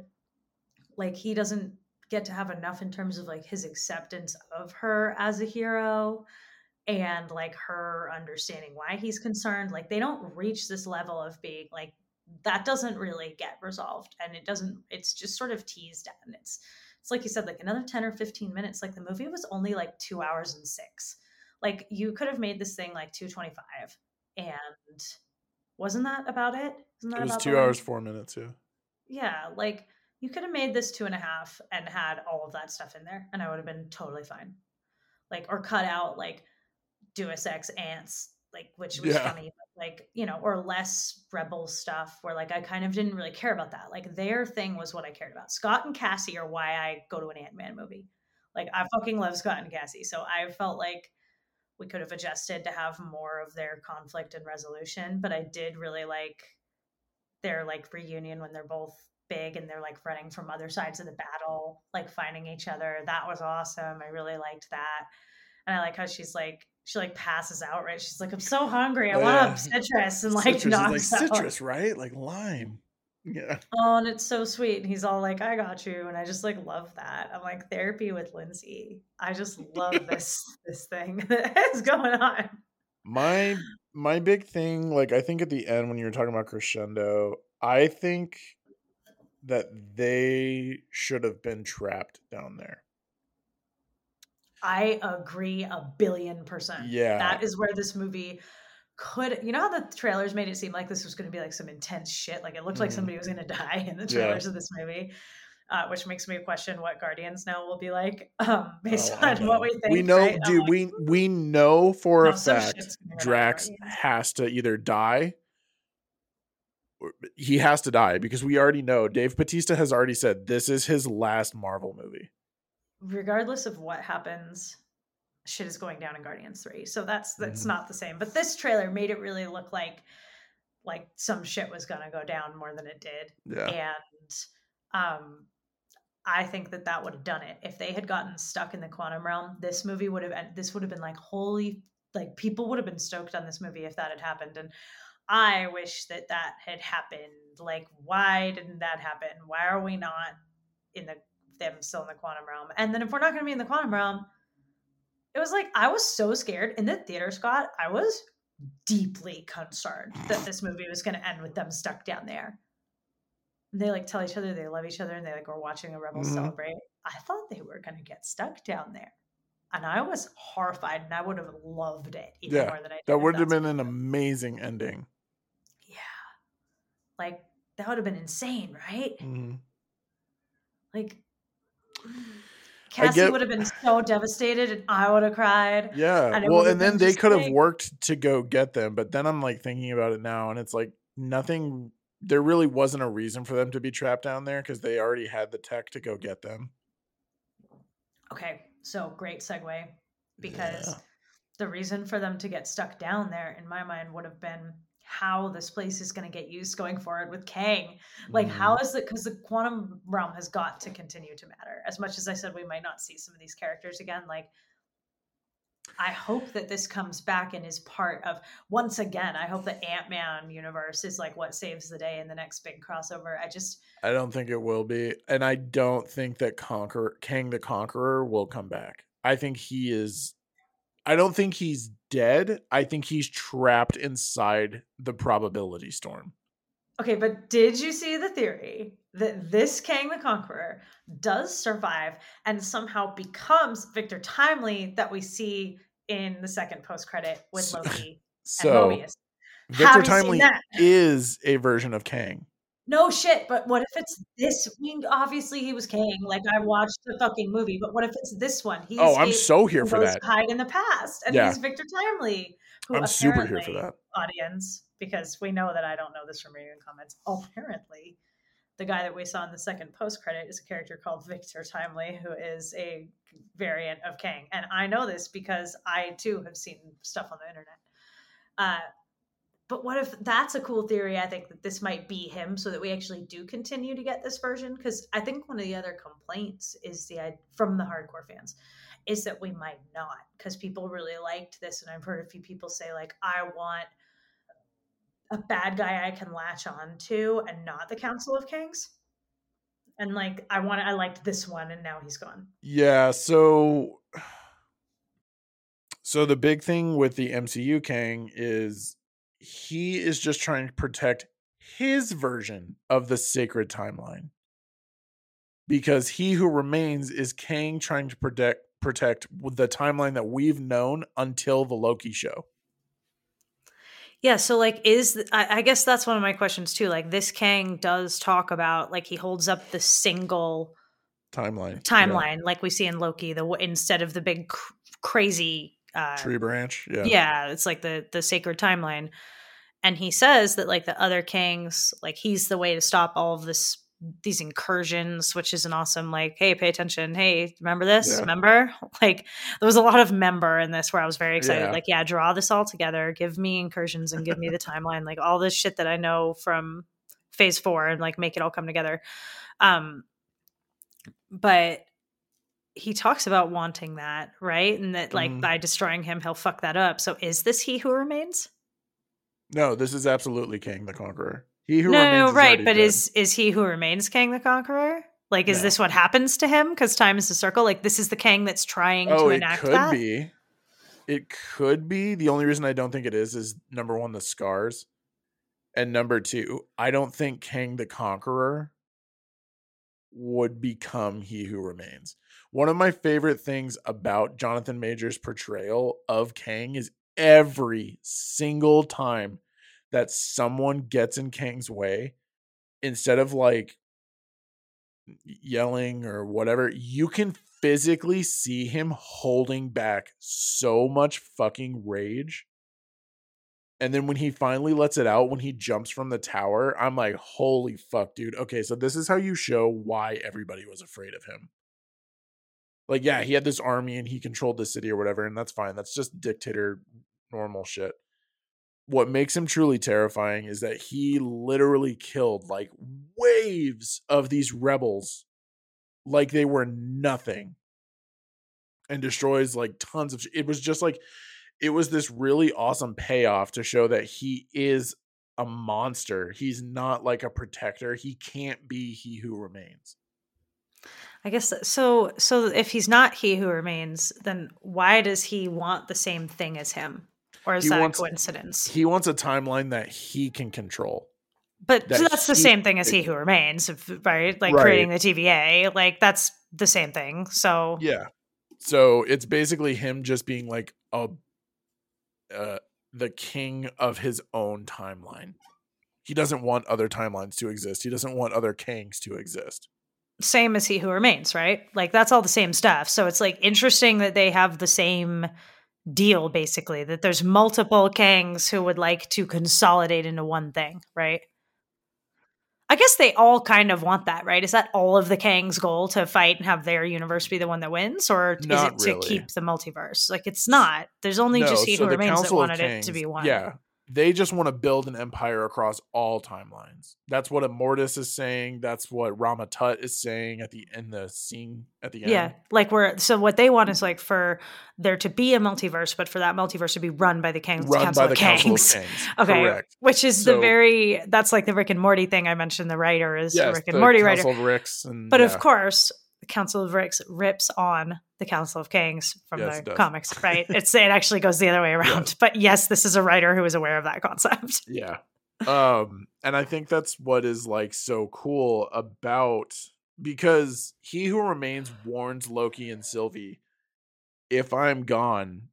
like he doesn't get to have enough in terms of like his acceptance of her as a hero and like her understanding why he's concerned like they don't reach this level of being like that doesn't really get resolved and it doesn't it's just sort of teased and it's it's like you said like another 10 or 15 minutes like the movie was only like two hours and six like you could have made this thing like 225 and wasn't that about it Isn't that It was two hours, length? four minutes. Yeah. yeah like you could have made this two and a half and had all of that stuff in there and i would have been totally fine like or cut out like deus ex ants like which was Yeah. funny like you know or less rebel stuff where like i kind of didn't really care about that. Like their thing was what i cared about. Scott and cassie are why i go to an ant-man movie. Like i fucking love scott and cassie. So i felt like we could have adjusted to have more of their conflict and resolution but i did really like their like reunion when they're both big and they're like running from other sides of the battle like finding each other. That was awesome. I really liked that. And i like how she's like she like passes out, right? She's like, I'm so hungry. I Oh, want yeah. citrus and like citrus is knocks like out. citrus, right? Like lime. Yeah. Oh, and it's so sweet. And he's all like, I got you. And I just like love that. I'm like therapy with Lindsay. I just love this this thing that is going on. My my big thing, like I think at the end when you were talking about crescendo, I think that they should have been trapped down there. I agree a billion percent. Yeah. That is where this movie could you know how the trailers made it seem like this was going to be like some intense shit like it looked like Mhm. somebody was going to die in the Yeah. trailers of this movie uh, which makes me question what guardians now will be like um based Oh, on what we think we know, right? Dude. like, we we know for No, a fact Drax has to either die. or- He has to die because we already know Dave Bautista has already said this is his last Marvel movie. Regardless of what happens shit is going down in guardians 3 so that's that's Mhm. not the same. But this trailer made it really look like like some shit was going to go down more than it did. Yeah, and um i think that that would have done it. If they had gotten stuck in the quantum realm this movie would have this would have been like holy like people would have been stoked on this movie if that had happened. And i wish that that had happened. Like why didn't that happen? Why are we not in the them still in the quantum realm. And then if we're not going to be in the quantum realm it was like i was so scared in the theater scott. I was deeply concerned that this movie was going to end with them stuck down there. And they like tell each other they love each other and they like were watching a rebel Mhm. celebrate. I thought they were going to get stuck down there. And i was horrified and i would have loved it even Yeah, more than i did that would have been an amazing ending. yeah. Like that would have been insane right? Mhm. like cassie get- would have been so devastated and i would have cried Yeah. And well, and then they just could have like- worked to go get them, but then I'm like thinking about it now, and it's like nothing. There really wasn't a reason for them to be trapped down there because they already had the tech to go get them. okay so great segue because Yeah. the reason for them to get stuck down there in my mind would have been how this place is going to get used going forward with Kang. Like, Mhm. how is it? Because the quantum realm has got to continue to matter. As much as I said we might not see some of these characters again, like, I hope that this comes back and is part of once again. I hope the Ant Man universe is like what saves the day in the next big crossover. I just I don't think it will be, and I don't think that Conqueror Kang the Conqueror will come back. I think he is. I don't think he's dead. I think he's trapped inside the probability storm. Okay, but did you see the theory that this Kang the Conqueror does survive and somehow becomes Victor Timely that we see in the second post credit with So- Loki and So Mobius? Victor Have you seen Timely is a version of Kang. No shit, but what if it's this? I mean, obviously he was king. Like I watched the fucking movie, but what if it's this one? He's Oh, I'm so here for that. Hide in the past, and Yeah. he's Victor Timely. Who I'm super here for that. audience because we know that I don't know this from reading comments. Apparently, the guy that we saw in the second post credit is a character called Victor Timely, who is a variant of Kang. And I know this because I too have seen stuff on the internet. Uh, but what if that's a cool theory? I think that this might be him so that we actually do continue to get this version. Because I think one of the other complaints is the from the hardcore fans is that we might not because people really liked this and i've heard a few people say like i want a bad guy i can latch on to and not the council of kings and like i want i liked this one and now he's gone Yeah, so so the big thing with the MCU Kang is he is just trying to protect his version of the sacred timeline. Because he who remains is Kang trying to protect protect the timeline that we've known until the Loki show. yeah so like is I, I guess that's one of my questions too like this kang does talk about like he holds up the single Timeline. Yeah. timeline like we see in loki the instead of the big cr- crazy uh Tree branch. Yeah. yeah. it's like the the sacred timeline and he says that like the other kings like he's the way to stop all of this these incursions which is an awesome like hey pay attention hey remember this Yeah. remember like there was a lot of member in this where i was very excited Yeah. like yeah draw this all together give me incursions and give me the timeline like all this shit that i know from phase four and like make it all come together um but he talks about wanting that right and that like Mhm. by destroying him he'll fuck that up so is this he who remains No, this is absolutely Kang the Conqueror. He who no, remains no, right. already But dead. is is he who remains Kang the Conqueror? Like, is No. this what happens to him? Because time is a circle. Like, this is the king that's trying oh, to it could that. be. It could be. The only reason I don't think it is is number one, the scars, and number two, I don't think Kang the Conqueror would become He Who Remains. One of my favorite things about Jonathan Major's portrayal of Kang is every single time that someone gets in Kang's way, instead of like yelling or whatever, you can physically see him holding back so much fucking rage. And then when he finally lets it out, when he jumps from the tower, I'm like, holy fuck, dude. Okay, so this is how you show why everybody was afraid of him. Like, yeah, he had this army and he controlled the city or whatever, and that's fine. That's just dictator normal shit. What makes him truly terrifying is that he literally killed like waves of these rebels like they were nothing and destroys like tons of sh- it was just like it was this really awesome payoff to show that he is a monster he's not like a protector he can't be he who remains I guess so. So if he's not he who remains, then why does he want the same thing as him? Or is He that wants- a coincidence? he wants a timeline that he can control but that so that's the same thing as he who remains, right? Like Right. creating the TVA. Like that's the same thing. So yeah so it's basically him just being like a uh the king of his own timeline he doesn't want other timelines to exist he doesn't want other kings to exist same as he who remains, right? Like that's all the same stuff. So it's like interesting that they have the same deal basically that there's multiple kings who would like to consolidate into one thing, right? I guess they all kind of want that, right? Is that all of the Kang's goal to fight and have their universe be the one that wins, or is Not it to keep the multiverse? Like it's not. There's only just he so who remains that wanted it to be one. Yeah. They just want to build an empire across all timelines. That's what Immortus is saying. That's what Rama Tut is saying at the in the scene at the end. Yeah, like we're so what they want is like for there to be a multiverse, but for that multiverse to be run by the Kang, Run Council by the of Council of Kangs. Kings. Okay, Correct. which is the very that's like the Rick and Morty thing I mentioned. The writer is the Rick and the Morty writer, of Ricks and but yeah. of course, the Council of Ricks rips on the Council of Kings from Yes, the comics, right? It's it actually goes the other way around. Yes. But yes, this is a writer who is aware of that concept. Yeah. Um, and I think that's what is like so cool about because he who remains warns Loki and Sylvie, if I'm gone,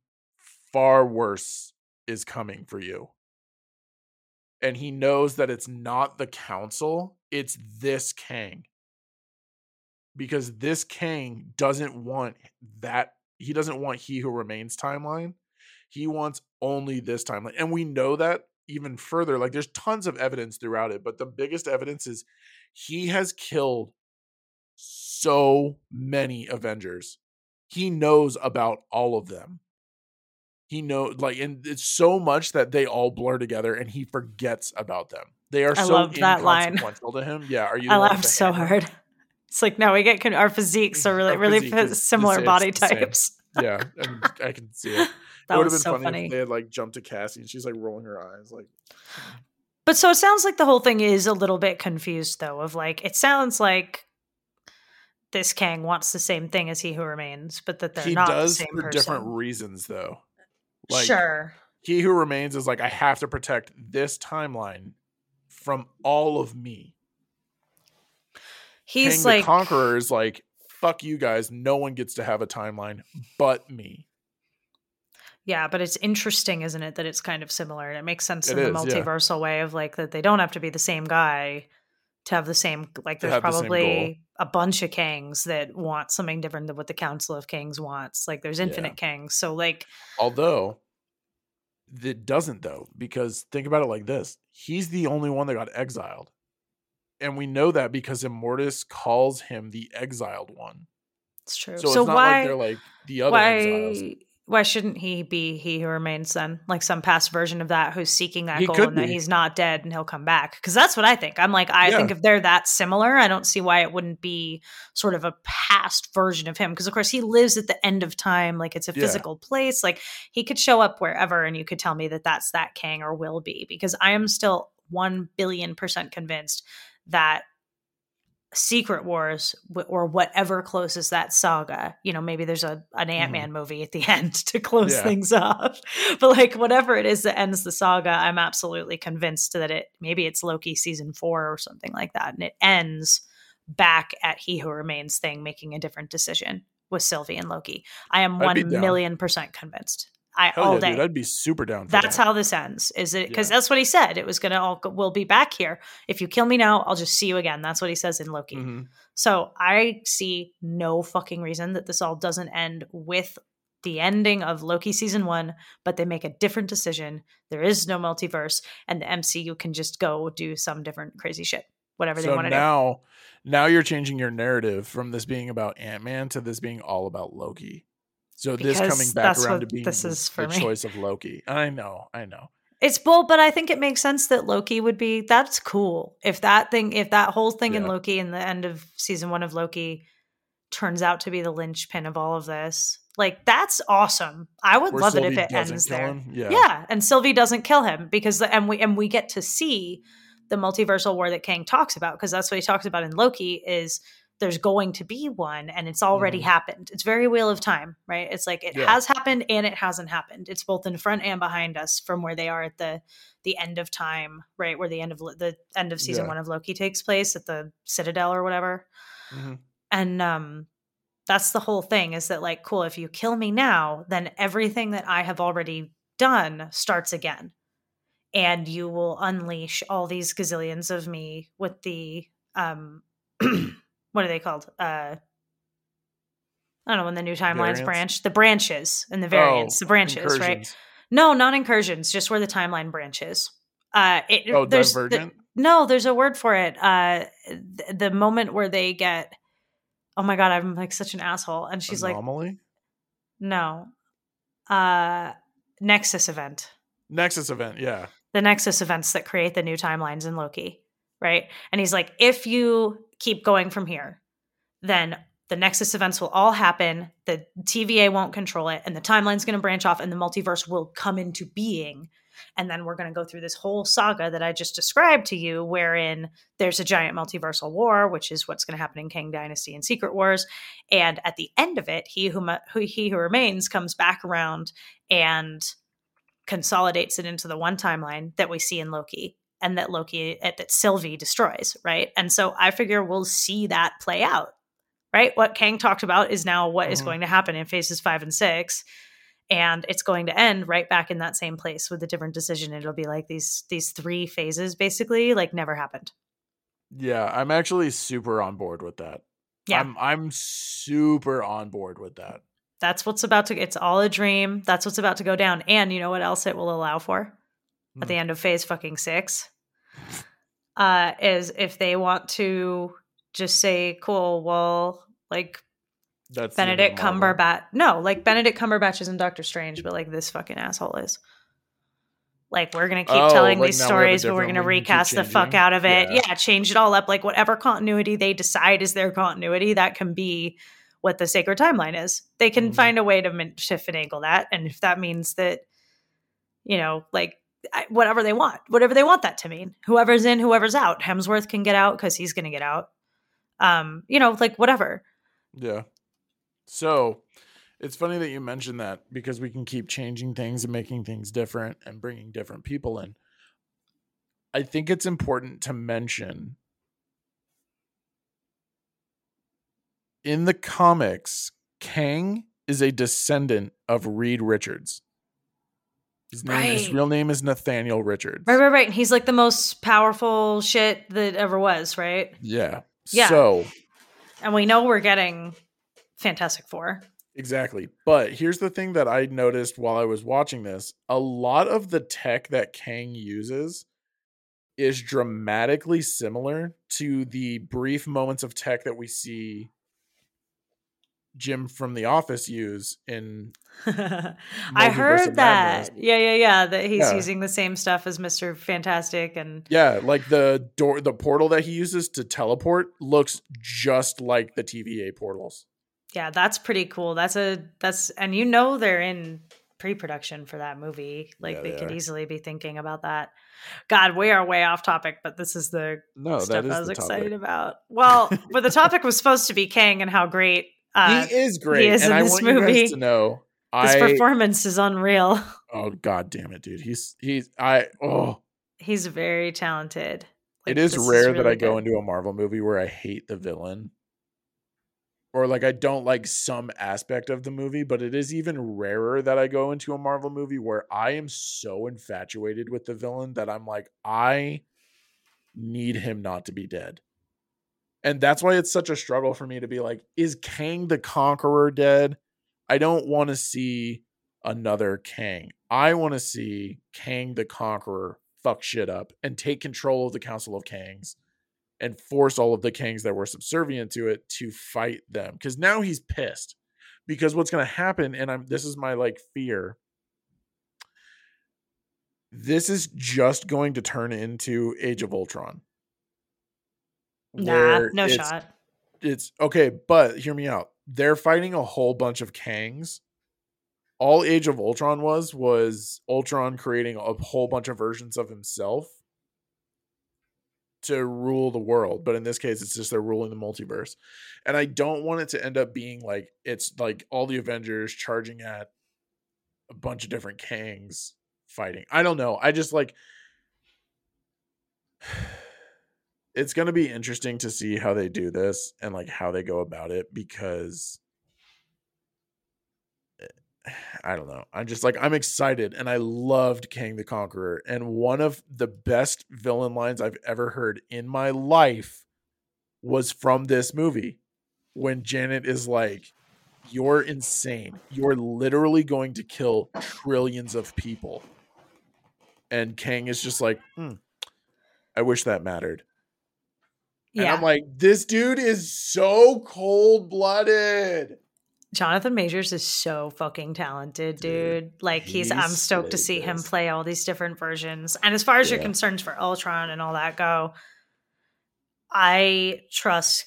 far worse is coming for you. And he knows that it's not the council, it's this Kang. Because this Kang doesn't want that he doesn't want he who remains timeline. He wants only this timeline. And we know that even further. Like there's tons of evidence throughout it, but the biggest evidence is he has killed so many Avengers. He knows about all of them. He knows like and it's so much that they all blur together and he forgets about them. They are I so loved that line. inconsequential to him. Yeah, are you? I the one with laughed so hard. It's like no, we get con- our physiques are really really physique fi- is the similar body it's the same. types. Yeah, I, mean, I can see it. That it would have been so funny, funny. if they had like jumped to Cassie and she's like rolling her eyes, like But so it sounds like the whole thing is a little bit confused, though. Of like, it sounds like this Kang wants the same thing as He Who Remains, but that they're he not does the same for person. different reasons, though. Like sure, he who remains is like I have to protect this timeline from all of me. He's Kang like the Conqueror is like fuck you guys. No one gets to have a timeline but me. yeah, but it's interesting, isn't it, that it's kind of similar and it makes sense It in the is, yeah. multiversal way of like that they don't have to be the same guy to have the same like there's have the probably a bunch of kings that want something different than what the Council of Kings wants. Like there's Yeah. infinite Kangs, so like Although It doesn't though, because think about it like this: he's the only one that got exiled, and we know that because Immortus calls him the exiled one. It's true. So, So, it's why like they're like the other exiles. why why shouldn't he be he who remains then? Like some past version of that who's seeking that He goal and that he's not dead and he'll come back. Because that's what I think. I'm like, I Yeah. think if they're that similar, I don't see why it wouldn't be sort of a past version of him. Because of course he lives at the end of time, like it's a Yeah. physical place. Like he could show up wherever and you could tell me that that's that Kang or will be. Because I am still one billion percent convinced that Secret Wars or whatever closes that saga. You know, maybe there's a an mm-hmm. Ant Man movie at the end to close Yeah. things off. But like whatever it is that ends the saga, I'm absolutely convinced that it maybe it's Loki season four or something like that, and it ends back at He Who Remains thing making a different decision with Sylvie and Loki. I am I'd one million percent convinced. I Hell all yeah, day. dude! I'd be super down. For That's that. how this ends. Is it because Yeah. that's what he said? It was gonna all go- we'll be back here. If you kill me now, I'll just see you again. That's what he says in Loki. Mhm. So I see no fucking reason that this all doesn't end with the ending of Loki season one, but they make a different decision. There is no multiverse, and the MCU can just go do some different crazy shit, whatever they want to do. now, now you're changing your narrative from this being about Ant Man to this being all about Loki. So this coming back around to being this the, is for the me. choice of Loki. I know, I know. It's bold, but I think it makes sense that Loki would be. That's cool. If that thing, if that whole thing in Loki in the end of season one of Loki turns out to be the linchpin of all of this, like that's awesome. I would Where love it if it ends there. Yeah. Yeah, and Sylvie doesn't kill him because the, and we and we get to see the multiversal war that Kang talks about because that's what he talks about in Loki is there's going to be one and it's already Mhm. happened. It's very wheel of time, right? It's like it Yeah. has happened and it hasn't happened. It's both in front and behind us from where they are at the the end of time, right? Where the end of the end of season Yeah. 1 of Loki takes place at the Citadel or whatever Mhm. and um that's the whole thing is that like cool if you kill me now then everything that i have already done starts again and you will unleash all these gazillions of me with the um what are they called uh I don't know when the new timelines Variants? branch, the branches and the variants, Oh, the branches, right? No, not incursions, just where the timeline branches. Uh, it, Oh, there's the- divergent. no, there's a word for it. Uh, th- the moment where they get, oh my god, I'm like such an asshole, and she's like, no, uh, Nexus event, Nexus event. Yeah. the Nexus events that create the new timelines in Loki, right? And he's like, if you keep going from here, then the Nexus events will all happen. The TVA won't control it, and the timeline's going to branch off, and the multiverse will come into being. And then we're going to go through this whole saga that I just described to you, wherein there's a giant multiversal war, which is what's going to happen in Kang Dynasty and Secret Wars. And at the end of it, he who, who he who remains comes back around and consolidates it into the one timeline that we see in Loki, and that Loki uh, that Sylvie destroys, right? And so I figure we'll see that play out, right? What Kang talked about is now what is Mhm. going to happen in phases five and six and it's going to end right back in that same place with a different decision it'll be like these these three phases basically like never happened Yeah. I'm actually super on board with that. yeah I'm I'm super on board with that. that's what's about to it's all a dream that's what's about to go down and you know what else it will allow for Hmm. at the end of phase fucking six uh is if they want to just say cool well like That's the end of benedict cumberbatch no like benedict cumberbatch isn't doctor strange but like this fucking asshole is like we're gonna keep Oh, telling like these now we stories but we're gonna we can keep recast the fuck out of it Yeah. yeah. change it all up like whatever continuity they decide is their continuity that can be what the sacred timeline is they can Mhm. find a way to, min- to finagle that and if that means that you know like whatever they want whatever they want that to mean whoever's in whoever's out hemsworth can get out because he's gonna get out um you know like whatever Yeah. So it's funny that you mentioned that because we can keep changing things and making things different and bringing different people in. I think it's important to mention in the comics, Kang is a descendant of Reed Richards. His name, his real name is Nathaniel Richards. right right right and he's like the most powerful shit that ever was right Yeah. Yeah. So and we know we're getting fantastic four Exactly. But here's the thing that I noticed while I was watching this a lot of the tech that Kang uses is dramatically similar to the brief moments of tech that we see Jim from The Office use in. I heard that. Yeah, yeah, yeah. That he's yeah. using the same stuff as Mister Fantastic, and yeah, like the door, the portal that he uses to teleport looks just like the TVA portals. Yeah, that's pretty cool. That's a that's and you know they're in pre-production for that movie. Like yeah, they, they could easily be thinking about that. God, we are way off topic, but this is the no, stuff I was excited about. Well, but the topic was supposed to be Kang and how great uh, he is great. He is and in I this movie. to know his I, performance is unreal. Oh god damn it, dude. He's he's I oh he's very talented. Like, it is rare is really that I good. go into a Marvel movie where I hate the villain. Or like I don't like some aspect of the movie, but it is even rarer that I go into a Marvel movie where I am so infatuated with the villain that I'm like, I need him not to be dead. And that's why it's such a struggle for me to be like, is Kang the Conqueror dead? I don't want to see another Kang. I want to see Kang the Conqueror fuck shit up and take control of the Council of Kangs and force all of the Kangs that were subservient to it to fight them. Because now he's pissed. Because what's going to happen, and I'm this is my like fear. This is just going to turn into Age of Ultron. Nah, no it's, shot. It's okay, but hear me out. They're fighting a whole bunch of Kangs. All Age of Ultron was was Ultron creating a whole bunch of versions of himself to rule the world. But in this case, it's just they're ruling the multiverse. And I don't want it to end up being like it's like all the Avengers charging at a bunch of different Kangs fighting. I don't know. I just like it's going to be interesting to see how they do this and like how they go about it because I don't know. I'm just like I'm excited and I loved Kang the Conqueror and one of the best villain lines I've ever heard in my life was from this movie when Janet is like you're insane. You're literally going to kill trillions of people. And Kang is just like, hmm, I wish that mattered. And yeah. I'm like, this dude is so cold blooded. Jonathan Majors is so fucking talented, dude. dude like he's, he's I'm stoked to see him play all these different versions. And as far as yeah. your concerns for Ultron and all that go, I trust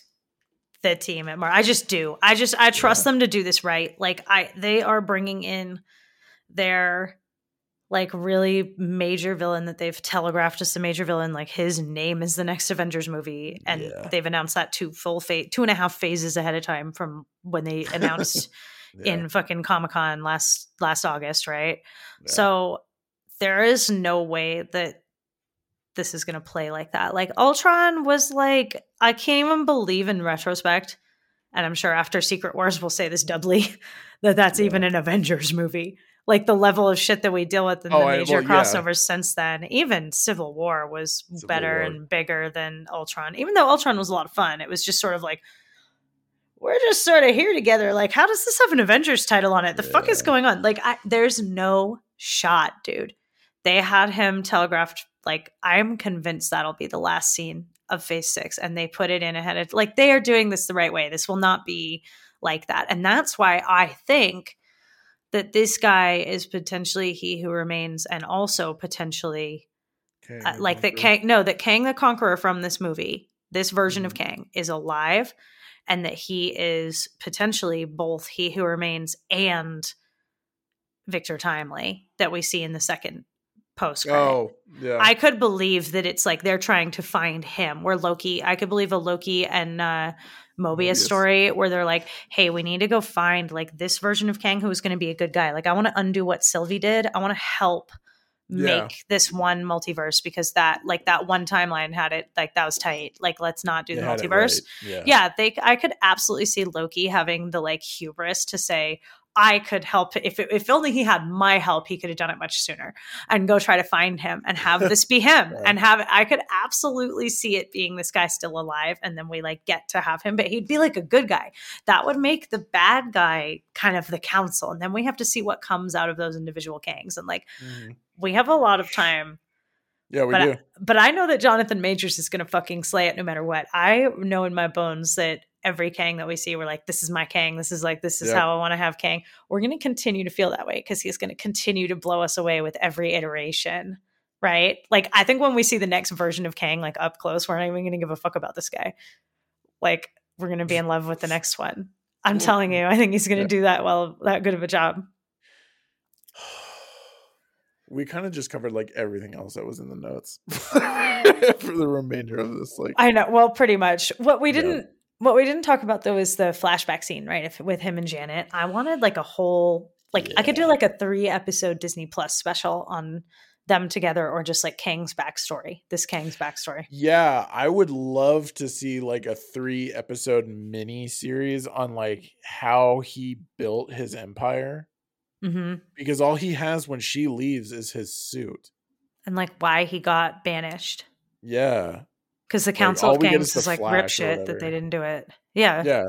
the team at Mar. I just do. I just I trust yeah. them to do this right. Like I they are bringing in their like really major villain that they've telegraphed as a major villain. Like his name is the next Avengers movie, and yeah. they've announced that two full phase, two and a half phases ahead of time from when they announced yeah. in fucking Comic Con last last August, right? Yeah. So there is no way that this is going to play like that. Like Ultron was like, I can't even believe in retrospect, and I'm sure after Secret Wars we'll say this mm. doubly that that's even an Avengers movie like the level of shit that we deal with in oh, the major I, well, crossovers yeah. since then. Even Civil War was Civil better War. and bigger than Ultron. Even though Ultron was a lot of fun, it was just sort of like we're just sort of here together. Like, how does this have an Avengers title on it? The yeah. fuck is going on? Like, I, there's no shot, dude. They had him telegraphed. Like, I'm convinced that'll be the last scene of Phase Six, and they put it in ahead of. Like, they are doing this the right way. This will not be like that, and that's why I think that this guy is potentially he who remains and also potentially uh, like that Kang no that Kang the Conqueror from this movie this version mm-hmm. of Kang is alive and that he is potentially both he who remains and Victor Timely that we see in the second post Oh, yeah. I could believe that it's like they're trying to find him. Where Loki, I could believe a Loki and uh, Mobius, Mobius, story where they're like, "Hey, we need to go find like this version of Kang who is going to be a good guy. Like, I want to undo what Sylvie did. I want to help yeah. make this one multiverse because that like that one timeline had it like that was tight. Like, let's not do they the multiverse. Right. Yeah. yeah, they. I could absolutely see Loki having the like hubris to say, I could help if if only he had my help, he could have done it much sooner and go try to find him and have this be him and have I could absolutely see it being this guy still alive and then we like get to have him, but he'd be like a good guy. That would make the bad guy kind of the council, and then we have to see what comes out of those individual gangs and like Mhm. we have a lot of time Yeah, we but do. I, but I know that Jonathan Majors is going to fucking slay it no matter what. I know in my bones that every Kang that we see, we're like, this is my Kang. This is like, this is Yep. how I want to have Kang. We're going to continue to feel that way because he's going to continue to blow us away with every iteration. Right. Like, I think when we see the next version of Kang, like up close, we're not even going to give a fuck about this guy. Like, we're going to be in love with the next one. I'm telling you, I think he's going to yeah. do that well, that good of a job. we kind of just covered like everything else that was in the notes for the remainder of this. Like, I know. Well, pretty much. What we didn't. Yeah. What we didn't talk about though is the flashback scene, right? If with him and Janet. I wanted like a whole like I could do like a three episode Disney Plus special on them together or just like Kang's backstory. This Kang's backstory. yeah, I would love to see like a three episode mini series on like how he built his empire hmm because all he has when she leaves is his suit. And like why he got banished. Yeah. Because the Council all of Kangs is like rip shit that they didn't do it. Yeah. Yeah.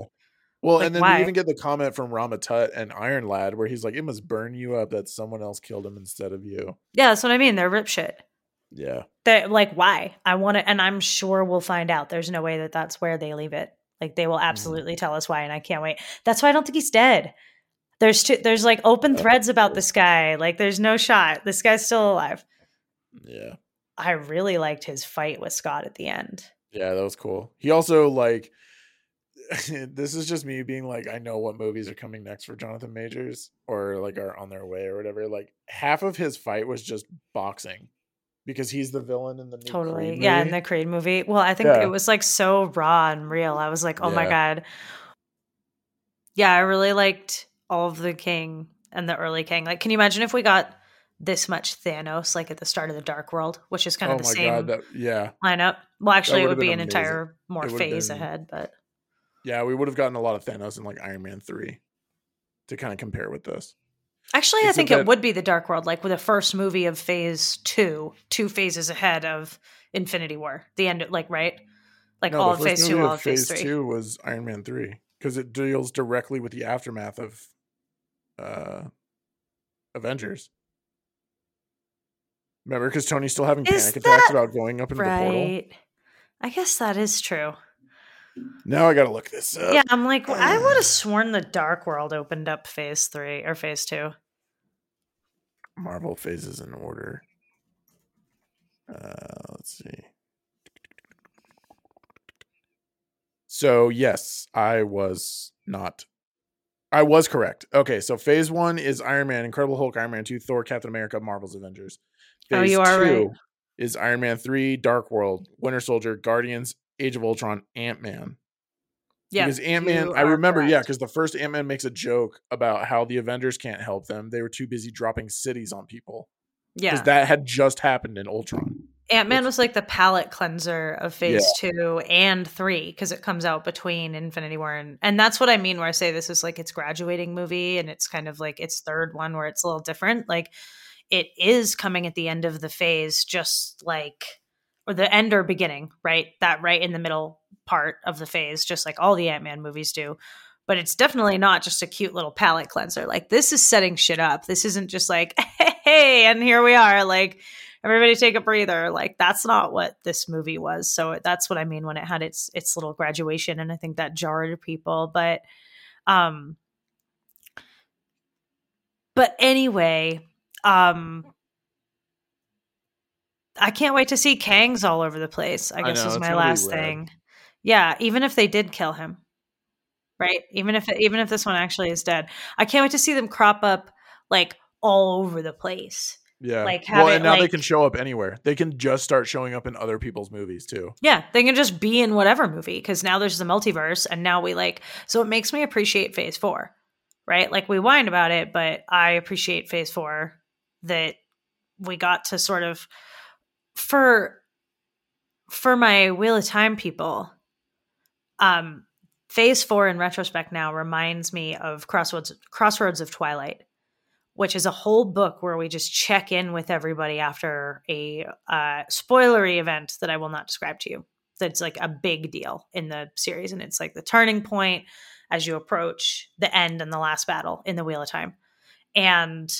Well, Like, and then why? we even get the comment from Rama Tut and Iron Lad where he's like, it must burn you up that someone else killed him instead of you. Yeah, that's what I mean. They're rip shit. Yeah. They're like why? I want to, and I'm sure we'll find out. There's no way that that's where they leave it. Like they will Mm-hmm. absolutely tell us why, and I can't wait. That's why I don't think he's dead. There's two, there's like open threads about this guy. Like there's no shot. This guy's still alive. Yeah. I really liked his fight with Scott at the end. Yeah, that was cool. He also like this is just me being like I know what movies are coming next for Jonathan Majors or like are on their way or whatever. Like half of his fight was just boxing because he's the villain in the new Totally, yeah. In the Creed movie, well, I think Yeah. it was like so raw and real. I was like, oh my god. Yeah, I really liked all of the King and the early King. Like, can you imagine if we got this much Thanos like at the start of the Dark World, which is kind oh of the my same god, that yeah. lineup. Well, actually, it would've be an amazing. entire more phase been- ahead, but Yeah, we would have gotten a lot of Thanos in like Iron Man 3 to kind of compare with this. actually, I think that- it would be the Dark World, like with the first movie of Phase Two, two phases ahead of Infinity War. The end, like right, like No, all of Phase Two, all of Phase Phase Three. 2 was Iron Man 3 because it deals directly with the aftermath of uh Avengers. Remember, because Tony's still having Is panic attacks that about going up into the portal. I guess that is true. Now I gotta look this up. Yeah, I'm like, I would have sworn the Dark World opened up Phase Three or Phase Two. Marvel phases in order. Uh, let's see. So yes, I was not. I was correct. Okay, so phase one is Iron Man, Incredible Hulk, Iron Man two, Thor, Captain America, Marvel's Avengers. Oh, you are right. is Iron Man three, Dark World, Winter Soldier, Guardians, Age of Ultron, Ant Man. Yeah, because Ant Man, I remember, yeah, because the first Ant Man makes a joke about how the Avengers can't help them; they were too busy dropping cities on people Yeah. because that had just happened in Ultron. Ant Man was like the palate cleanser of Phase Yeah. Two and Three because it comes out between Infinity War and and that's what I mean where I say this is like its graduating movie and it's kind of like its third one where it's a little different. Like it is coming at the end of the phase, just like or the end or beginning, right? That right in the middle part of the phase, just like all the Ant Man movies do. But it's definitely not just a cute little palate cleanser. Like this is setting shit up. This isn't just like, hey, and here we are. Like everybody take a breather. Like that's not what this movie was. So that's what I mean when it had its its little graduation, and I think that jarred people. But um, but anyway, um, I can't wait to see Kangs all over the place. I I guess know, is my last thing. Yeah, even if they did kill him, right? Even if even if this one actually is dead, I can't wait to see them crop up like all over the place. Yeah, Like, well, have and it, now they can show up anywhere. They can just start showing up in other people's movies too. Yeah, they can just be in whatever movie because now there's the multiverse, and now we like. So it makes me appreciate Phase Four, right? Like we whined about it, but I appreciate Phase Four that we got to sort of for for my Wheel of Time people. Um, Phase four in retrospect now reminds me of Crossroads Crossroads of Twilight, which is a whole book where we just check in with everybody after a uh, spoilery event that I will not describe to you. That's like a big deal in the series, and it's like the turning point as you approach the end and the last battle in the Wheel of Time, and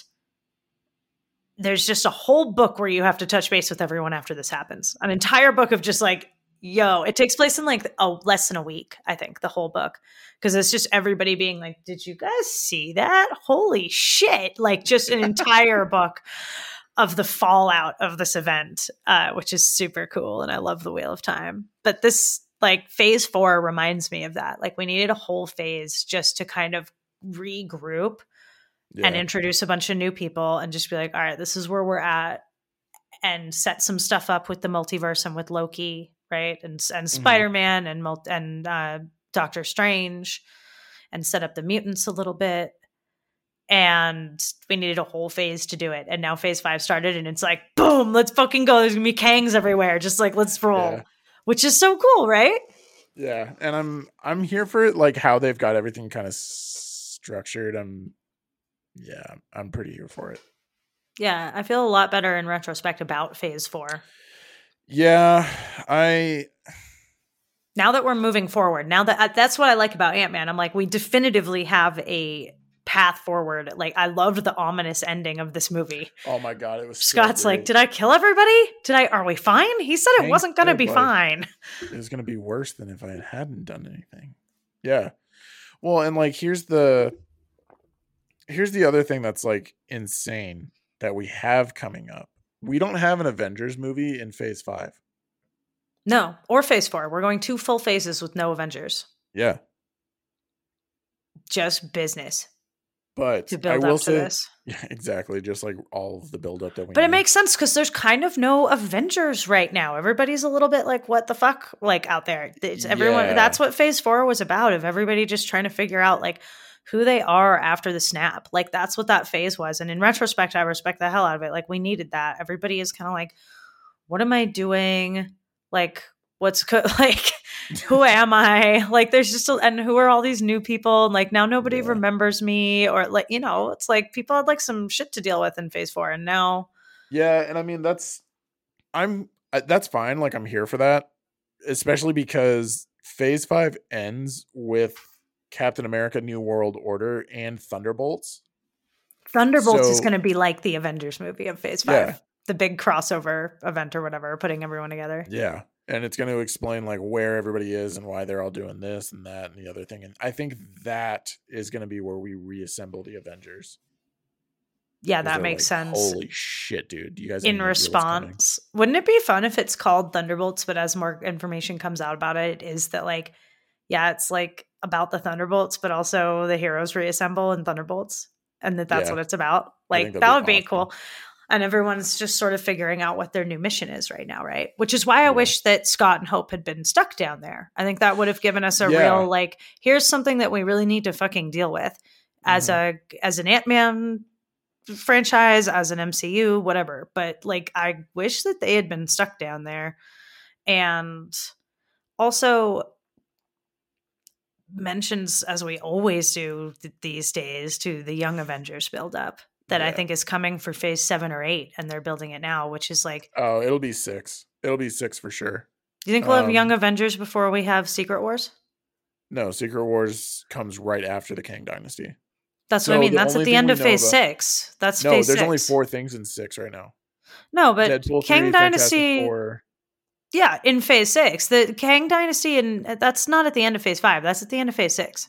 there's just a whole book where you have to touch base with everyone after this happens. An entire book of just like yo it takes place in like a less than a week i think the whole book. Because it's just everybody being like did you guys see that? Holy shit. Like just an entire book of the fallout of this event uh, which is super cool and i love the wheel of time. But this like phase four reminds me of that. Like we needed a whole phase just to kind of regroup yeah. and introduce a bunch of new people and just be like all right this is where we're at and set some stuff up with the multiverse and with Loki right? And and mm-hmm. Spider Man and and uh, Doctor Strange, and set up the mutants a little bit. And we needed a whole phase to do it. And now phase five started, and it's like, boom, let's fucking go. There's gonna be Kangs everywhere. Just like let's roll, yeah. which is so cool, right? Yeah, and I'm I'm here for it, like how they've got everything kind of structured. I'm yeah, I'm pretty here for it. Yeah, I feel a lot better in retrospect about phase four. Yeah, I now that we're moving forward, now that uh, that's what I like about Ant Man. I'm like, we definitively have a path forward. Like, I loved the ominous ending of this movie. Oh my god, it was Scott's like, did I kill everybody? Did I? Are we fine? He said it wasn't going to be fine. It was going to be worse than if I hadn't done anything. Yeah. Well, and like, here's the here's the other thing that's like insane that we have coming up we don't have an Avengers movie in Phase Five. No, or Phase Four. We're going two full phases with no Avengers. Yeah, just business. But to build up to say, this, yeah, exactly. Just like all of the buildup that we. But need. it makes sense because there's kind of no Avengers right now. Everybody's a little bit like, "What the fuck?" Like out there. It's everyone. Yeah. That's what Phase Four was about. Of everybody just trying to figure out like who they are after the snap. Like that's what that phase was. And in retrospect, I respect the hell out of it. Like we needed that. Everybody is kind of like, what am I doing? Like, what's co- like, who am I? Like, there's just, a, and who are all these new people? And like, now nobody yeah. remembers me or like, you know, it's like people had like some shit to deal with in phase four. And now. Yeah. And I mean, that's, I'm, that's fine. Like, I'm here for that, especially because phase five ends with Captain America New World Order and Thunderbolts. Thunderbolts so, is going to be like the Avengers movie of Phase 5. Yeah. The big crossover event or whatever, putting everyone together. Yeah. And it's going to explain like where everybody is and why they're all doing this and that and the other thing. And I think that is going to be where we reassemble the Avengers. Yeah, that makes like, sense. Holy shit, dude. You guys in response. Wouldn't it be fun if it's called Thunderbolts, but as more information comes out about it, is that like yeah, it's like about the Thunderbolts, but also the heroes reassemble in Thunderbolts, and that that's yeah. what it's about. Like that would be awesome. cool. And everyone's just sort of figuring out what their new mission is right now, right? Which is why I yeah. wish that Scott and Hope had been stuck down there. I think that would have given us a yeah. real like, here's something that we really need to fucking deal with as mm-hmm. a as an Ant Man franchise, as an MCU, whatever. But like, I wish that they had been stuck down there, and also mentions, as we always do th- these days, to the Young Avengers buildup that yeah. I think is coming for phase seven or eight, and they're building it now, which is like oh, it'll be six. It'll be six for sure. Do you think we'll um, have Young Avengers before we have Secret Wars? No, Secret Wars comes right after the Kang Dynasty. That's what I mean. That's at the end of Phase about, Six. That's no. There's six. only four things in six right now. No, but Deadpool Kang 3, Dynasty. Yeah, in phase six. The Kang Dynasty, and uh, that's not at the end of phase five. That's at the end of phase six.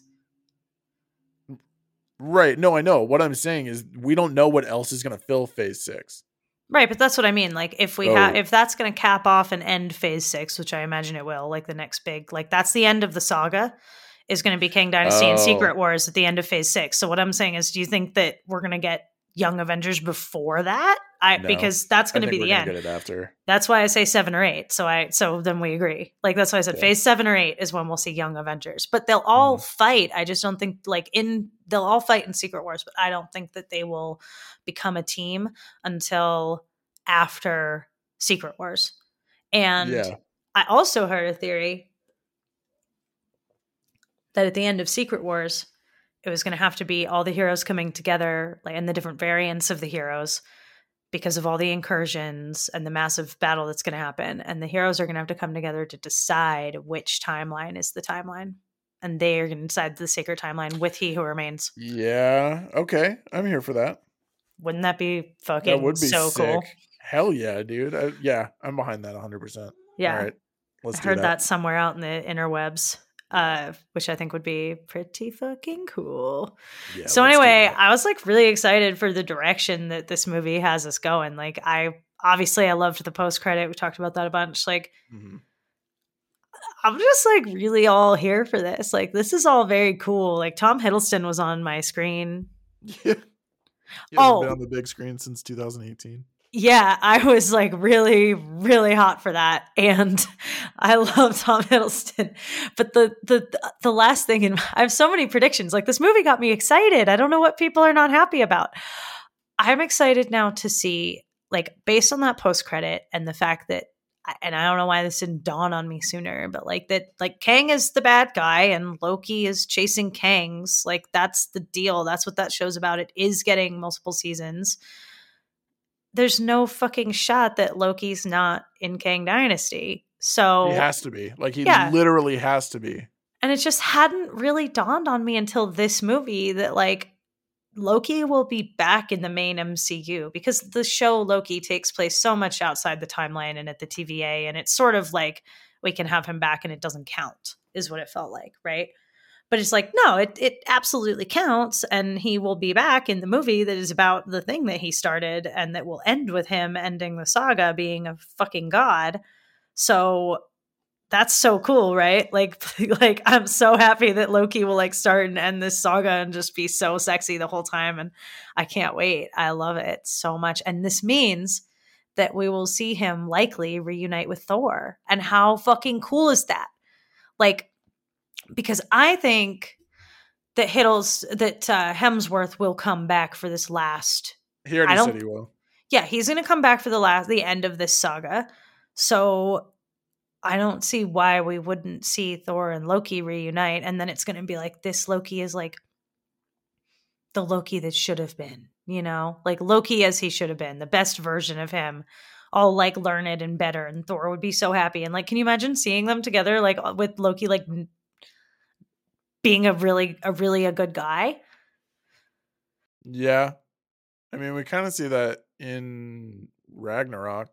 Right. No, I know. What I'm saying is we don't know what else is going to fill phase six. Right, but that's what I mean. Like if we oh. have if that's going to cap off and end phase six, which I imagine it will, like the next big, like that's the end of the saga, is going to be Kang Dynasty oh. and Secret Wars at the end of phase six. So what I'm saying is, do you think that we're going to get Young Avengers before that? I no, because that's going to be the end. Get it after. That's why I say seven or eight. So I so then we agree. Like that's why I said yeah. phase seven or eight is when we'll see Young Avengers. But they'll all mm. fight. I just don't think like in they'll all fight in Secret Wars, but I don't think that they will become a team until after Secret Wars. And yeah. I also heard a theory that at the end of Secret Wars, it was going to have to be all the heroes coming together, like and the different variants of the heroes, because of all the incursions and the massive battle that's going to happen. And the heroes are going to have to come together to decide which timeline is the timeline. And they are going to decide the sacred timeline with He Who Remains. Yeah. Okay. I'm here for that. Wouldn't that be fucking That would be so sick. cool? Hell yeah, dude. I, yeah, I'm behind that 100%. Yeah. All right. Let's I heard that. that. somewhere out in the interwebs, uh, which I think would be pretty fucking cool. Yeah, so anyway. I was like really excited for the direction that this movie has us going. Like I obviously I loved the post credit. We talked about that a bunch. Like Mhm. I'm just like really all here for this. Like this is all very cool. Like Tom Hiddleston was on my screen. Yeah. Haven't Oh. been on the big screen since 2018. Yeah, I was like really, really hot for that, and I love Tom Hiddleston. But the the the last thing, and I have so many predictions. Like this movie got me excited. I don't know what people are not happy about. I'm excited now to see, like, based on that post credit and the fact that, and I don't know why this didn't dawn on me sooner, but like that, like Kang is the bad guy and Loki is chasing Kangs. Like that's the deal. That's what that show's about. It is getting multiple seasons there's no fucking shot that Loki's not in Kang Dynasty. So He has to be. Like he Yeah. literally has to be. and it just hadn't really dawned on me until this movie that like Loki will be back in the main MCU because the show Loki takes place so much outside the timeline and at the TVA and it's sort of like we can have him back and it doesn't count is what it felt like, right? But it's like no, it it absolutely counts and he will be back in the movie that is about the thing that he started and that will end with him ending the saga being a fucking god. So that's so cool, right? Like like I'm so happy that Loki will like start and end this saga and just be so sexy the whole time and I can't wait. I love it so much. And this means that we will see him likely reunite with Thor. And how fucking cool is that? Like because I think that Hiddles that uh, Hemsworth will come back for this last He already said he will. yeah, he's going to come back for the last the end of this saga. So I don't see why we wouldn't see Thor and Loki reunite and then it's going to be like this Loki is like the Loki that should have been, you know? Like Loki as he should have been, the best version of him. All like learned and better and Thor would be so happy and like can you imagine seeing them together like with Loki like being a really a really a good guy? Yeah. I mean, we kind of see that in Ragnarok.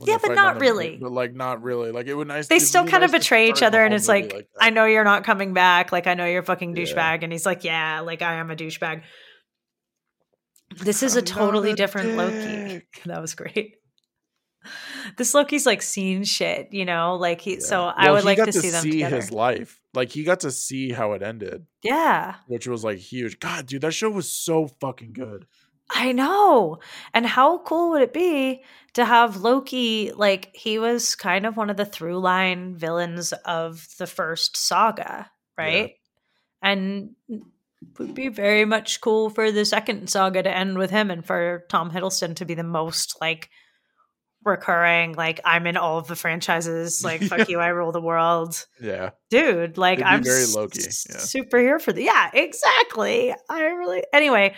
Yeah, but not a- really. But like, not really. Like, it would nice. they still kind of nice to betray each other and it's movie like, i know you're not coming back like i know you're a fucking Yeah. douchebag and he's like yeah like i am a douchebag this is a I'm not totally a different loki that was great this loki's like seen shit you know like he Yeah. so i would like got to see them together his life. Like, he got to see how it ended, yeah which was like huge. God, dude, that show was so fucking good. I know. And how cool would it be to have Loki like he was kind of one of the through line villains of the first saga, right? And would be very much cool for the second saga to end with him and for Tom Hiddleston to be the most like recurring like I'm in all of the franchises like fuck you I rule the world Yeah. dude like i'm very Loki, s- yeah. super here for the yeah exactly i really anyway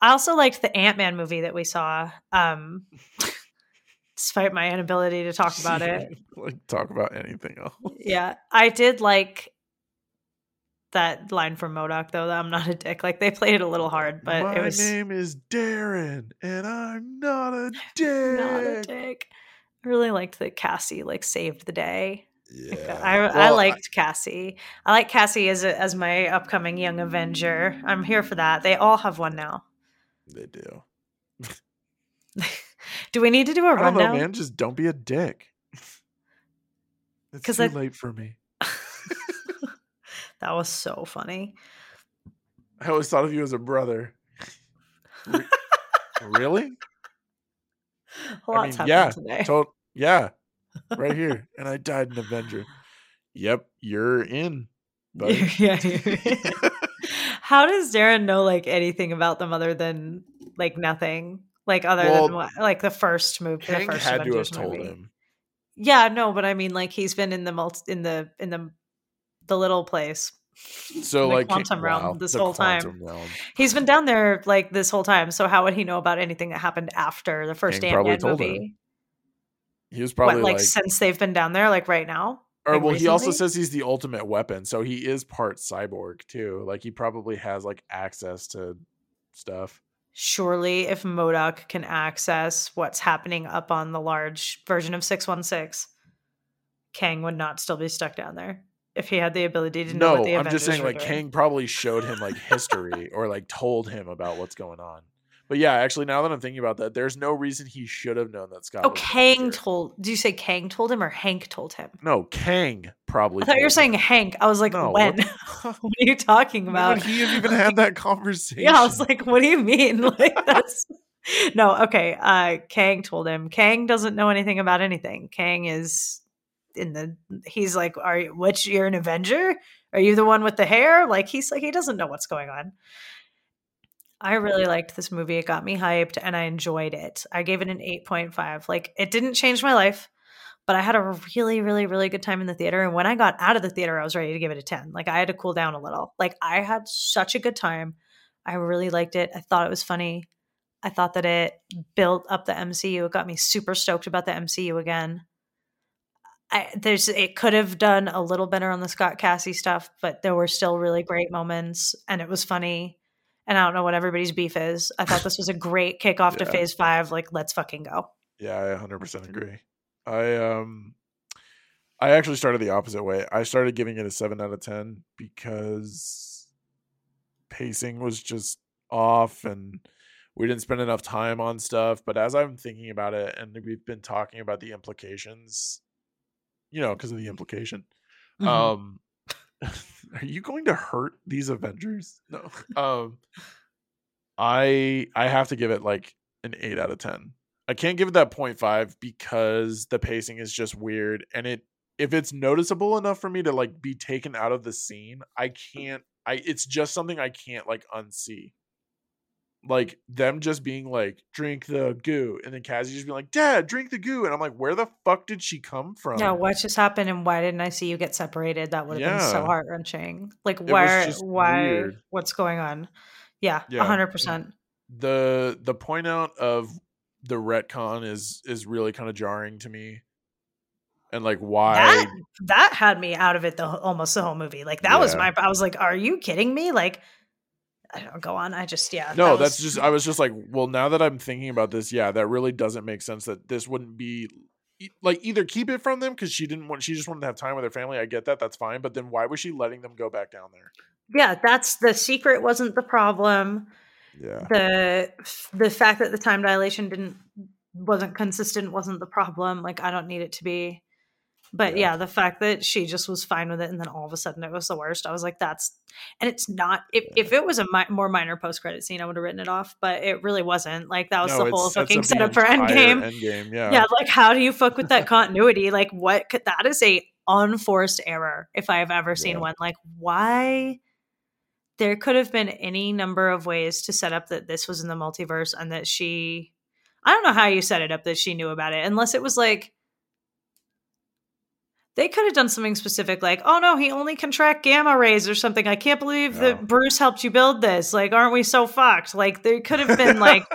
i also liked the ant-man movie that we saw um despite my inability to talk about it like, talk about anything else. yeah i did like that line from modok though that i'm not a dick like they played it a little hard but My it was my name is Darren, and I'm not a dick. not a dick i really liked that cassie like saved the day Yeah. I, I Well, liked Cassie. I like Cassie as a, as my upcoming young Avenger. I'm here for that. They all have one now. They do. Do we need to do a I don't know, rundown? man. Just don't be a dick. It's too I- late for me. That was so funny. I always thought of you as a brother. Re- really? A I mean, yeah, today. To- yeah, right here. And I died an Avenger. Yep, you're in. buddy. yeah. you're- How does Darren know like anything about them other than like nothing? Like other Well, than what, like the first movie, the first had to have Avengers told movie. him. Yeah, no, but I mean, like he's been in the multi in the in the the little place. So like quantum realm wow, this whole time. realm. He's been down there like this whole time. So how would he know about anything that happened after the first told him. movie? He was What, probably like, like, since they've been down there, like right now? or like, well, he also says he's the ultimate weapon, so he is part cyborg too. Like he probably has like access to stuff. Surely, if MODOK can access what's happening up on the large version of 616, Kang would not still be stuck down there if he had the ability to know No, what the I'm just saying like doing. Kang probably showed him like history or like told him about what's going on. But yeah, actually, now that I'm thinking about that, there's no reason he should have known that Scott. Oh, Kang told. Do you say Kang told him or Hank told him? No, Kang probably. I thought you were told saying. Hank. I was like, No, when? what what are you talking about? would he have even had that conversation? Yeah, I was like, what do you mean? Like that's no, okay. Uh Kang told him. Kang doesn't know anything about anything. Kang is in the he's like, Are you which you're an Avenger? Are you the one with the hair? Like he's like he doesn't know what's going on. I really liked this movie. It got me hyped and I enjoyed it. I gave it an 8.5. Like it didn't change my life, but I had a really, really, really good time in the theater. And when I got out of the theater, I was ready to give it a 10. Like I had to cool down a little. Like I had such a good time. I really liked it. I thought it was funny. I thought that it built up the MCU. It got me super stoked about the MCU again. I, there's it could have done a little better on the Scott Cassie stuff, but there were still really great moments and it was funny. And I don't know what everybody's beef is. I thought this was a great kickoff to phase five. Like, let's fucking go. Yeah, I 100% agree. I um I actually started the opposite way. I started giving it a 7 out of 10 because pacing was just off and we didn't spend enough time on stuff, but as I'm thinking about it and we've been talking about the implications, you know, because of the implication. Mhm. Um are you going to hurt these Avengers? No. Um I I have to give it like an 8 out of 10. I can't give it that 0.5 because the pacing is just weird and it if it's noticeable enough for me to like be taken out of the scene, I can't I it's just something I can't like unsee. Like them just being like, drink the goo, and then Cassie just being like, Dad, drink the goo. And I'm like, where the fuck did she come from? yeah, what just happened and why didn't I see you get separated? That would have been so heart wrenching. Like, was why? Why? weird. What's going on? Yeah, Yeah. hundred percent. the the point out of the retcon is is really kind of jarring to me. And like why That that had me out of it the almost the whole movie. Like that was my. I was like, are you kidding me? Like, I don't go on. I just yeah. No, that that's was- just I was just like, well, now that I'm thinking about this, yeah, that really doesn't make sense that this wouldn't be like either keep it from them because she didn't want she just wanted to have time with her family. I get that, that's fine. But then why was she letting them go back down there? yeah. That's the secret. Wasn't the problem. Yeah. the the fact that the time dilation didn't wasn't consistent wasn't the problem like i don't need it to be but Yeah. yeah. the fact that she just was fine with it and then all of a sudden it was the worst i was like that's and it's not if, if it was a mi- more minor post-credit scene i would have written it off but it really wasn't like that was No, the whole fucking setup for endgame Endgame, yeah. yeah like how do you fuck with that continuity like what could, that is a unforced error if i have ever seen Yeah. one like why there could have been any number of ways to set up that this was in the multiverse and that she i don't know how you set it up that she knew about it unless it was like they could have done something specific like oh no he only can track gamma rays or something. I can't believe No. that bruce helped you build this. Like aren't we so fucked? Like there could have been like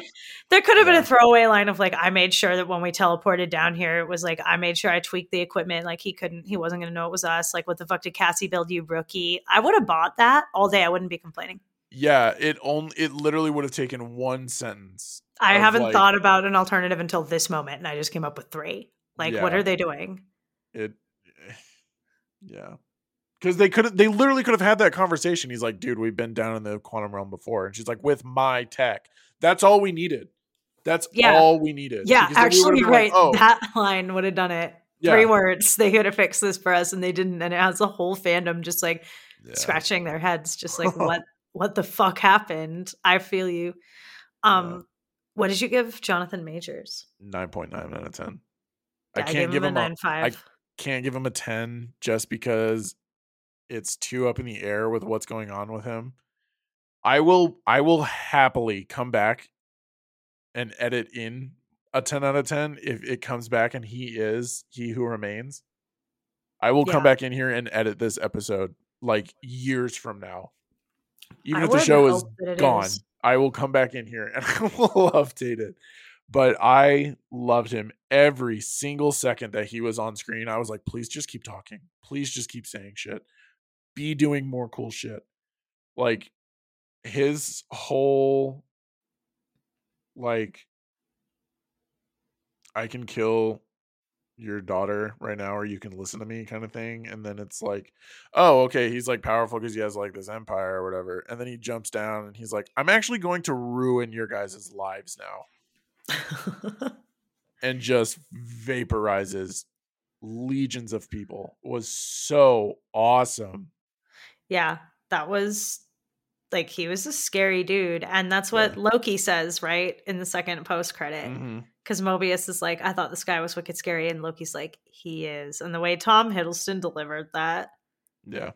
there could have been a throwaway line of like i made sure that when we teleported down here it was like i made sure i tweaked the equipment. Like he couldn't he wasn't going to know it was us. Like what the fuck did cassie build you rookie? I would have bought that all day. I wouldn't be complaining. Yeah, it only it literally would have taken one sentence. i haven't like, thought about an alternative until this moment and i just came up with three. Like what are they doing? It yeah because they could have they literally could have had that conversation he's like dude we've been down in the quantum realm before and she's like with my tech that's all we needed that's Yeah. all we needed Yeah, Because actually, been like, right. oh That line would have done it. yeah, Three words. They could have fixed this for us, and they didn't. And it has the whole fandom just like yeah. scratching their heads, just like what what the fuck happened? I feel you. Um, Yeah. what did you give Jonathan Majors? 9.9 out of 10 Yeah, i can't give him him a a, nine five. Can't give him a 10 just because it's too up in the air with what's going on with him i will i will happily come back and edit in a 10 out of 10 if it comes back and he is he who remains I will come back in here and edit this episode like years from now. Even I if the show is hope that it gone, is. I will come back in here and I will update it. But I loved him every single second that he was on screen. I was like, please just keep talking. Please just keep saying shit. Be doing more cool shit. Like his whole like I can kill your daughter right now or you can listen to me kind of thing and then it's like oh okay he's like powerful because he has like this empire or whatever and then he jumps down and he's like i'm actually going to ruin your guys' lives now and just vaporizes legions of people was so awesome yeah, that was like he was a scary dude, and that's what Loki says right in the second post credit. Mhm. because Mobius is like, I thought this guy was wicked scary, and Loki's like, he is. And the way Tom Hiddleston delivered that, yeah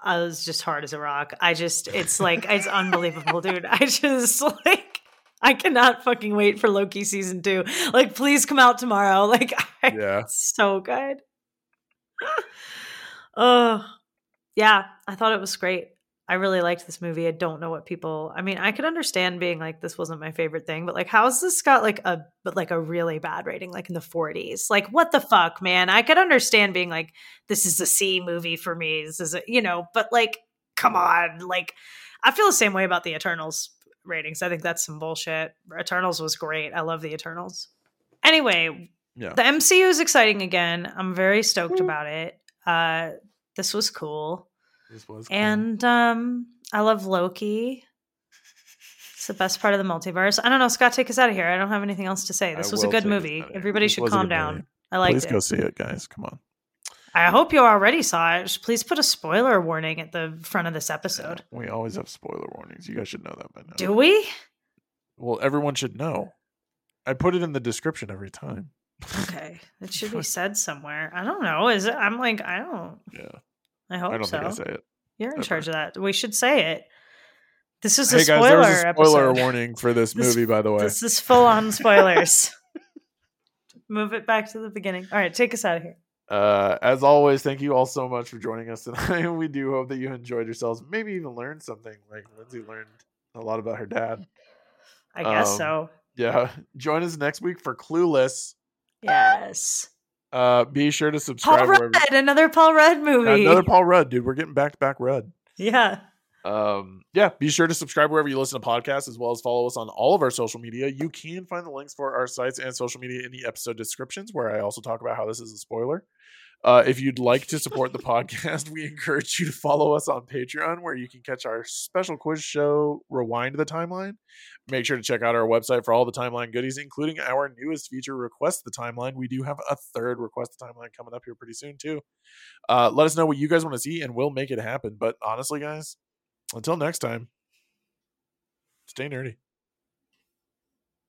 I was just hard as a rock. I just, it's like, it's unbelievable, dude. I just like, I cannot fucking wait for Loki season two. Like, please come out tomorrow. Like, I, yeah it's so good. Oh, yeah, I thought it was great. I really liked this movie. I don't know what people. I mean, I could understand being like, this wasn't my favorite thing, but like, how's this got like a but like a really bad rating, like in the forties? Like, what the fuck, man? I could understand being like, this is a C movie for me. This is a, you know, but like, come on, like, I feel the same way about the Eternals ratings. I think that's some bullshit. Eternals was great. I love the Eternals. Anyway, yeah the MCU is exciting again. I'm very stoked about it. Uh, this was cool. this was cool. And um, I love Loki. It's the best part of the multiverse. I don't know, Scott, take us out of here. I don't have anything else to say. I This was a good movie. Everybody This should calm down. movie. I liked please it. go see it guys come on I hope you already saw it. Please put a spoiler warning at the front of this episode. Yeah, we always have spoiler warnings you guys should know that by now Do we? well everyone should know i put it in the description every time Okay, it should be said somewhere. I don't know. Is it? I'm like, I don't. yeah I hope i don't so. think i say it You're in ever. charge of that. We should say it. This is a hey guys spoiler was a spoiler episode. warning for this This- movie by the way This is full on spoilers. Move it back to the beginning. All right, take us out of here. Uh, as always, thank you all so much for joining us tonight. We do hope that you enjoyed yourselves. Maybe even learned something. Like Lindsay learned a lot about her dad. I guess Um, so. Yeah. Join us next week for Clueless. Yes. Uh, be sure to subscribe. Paul wherever- Rudd, another Paul Rudd movie. Another Paul Rudd, dude. We're getting back to back Rudd. yeah. Um, yeah, be sure to subscribe wherever you listen to podcasts, as well as follow us on all of our social media. You can find the links for our sites and social media in the episode descriptions, where I also talk about how this is a spoiler. Uh, if you'd like to support the podcast, we encourage you to follow us on Patreon, where you can catch our special quiz show, Rewind the Timeline. Make sure to check out our website for all the timeline goodies, including our newest feature, Request the Timeline. We do have a third Request the Timeline coming up here pretty soon, too. Uh, let us know what you guys want to see, and we'll make it happen. But honestly, guys, until next time, stay nerdy.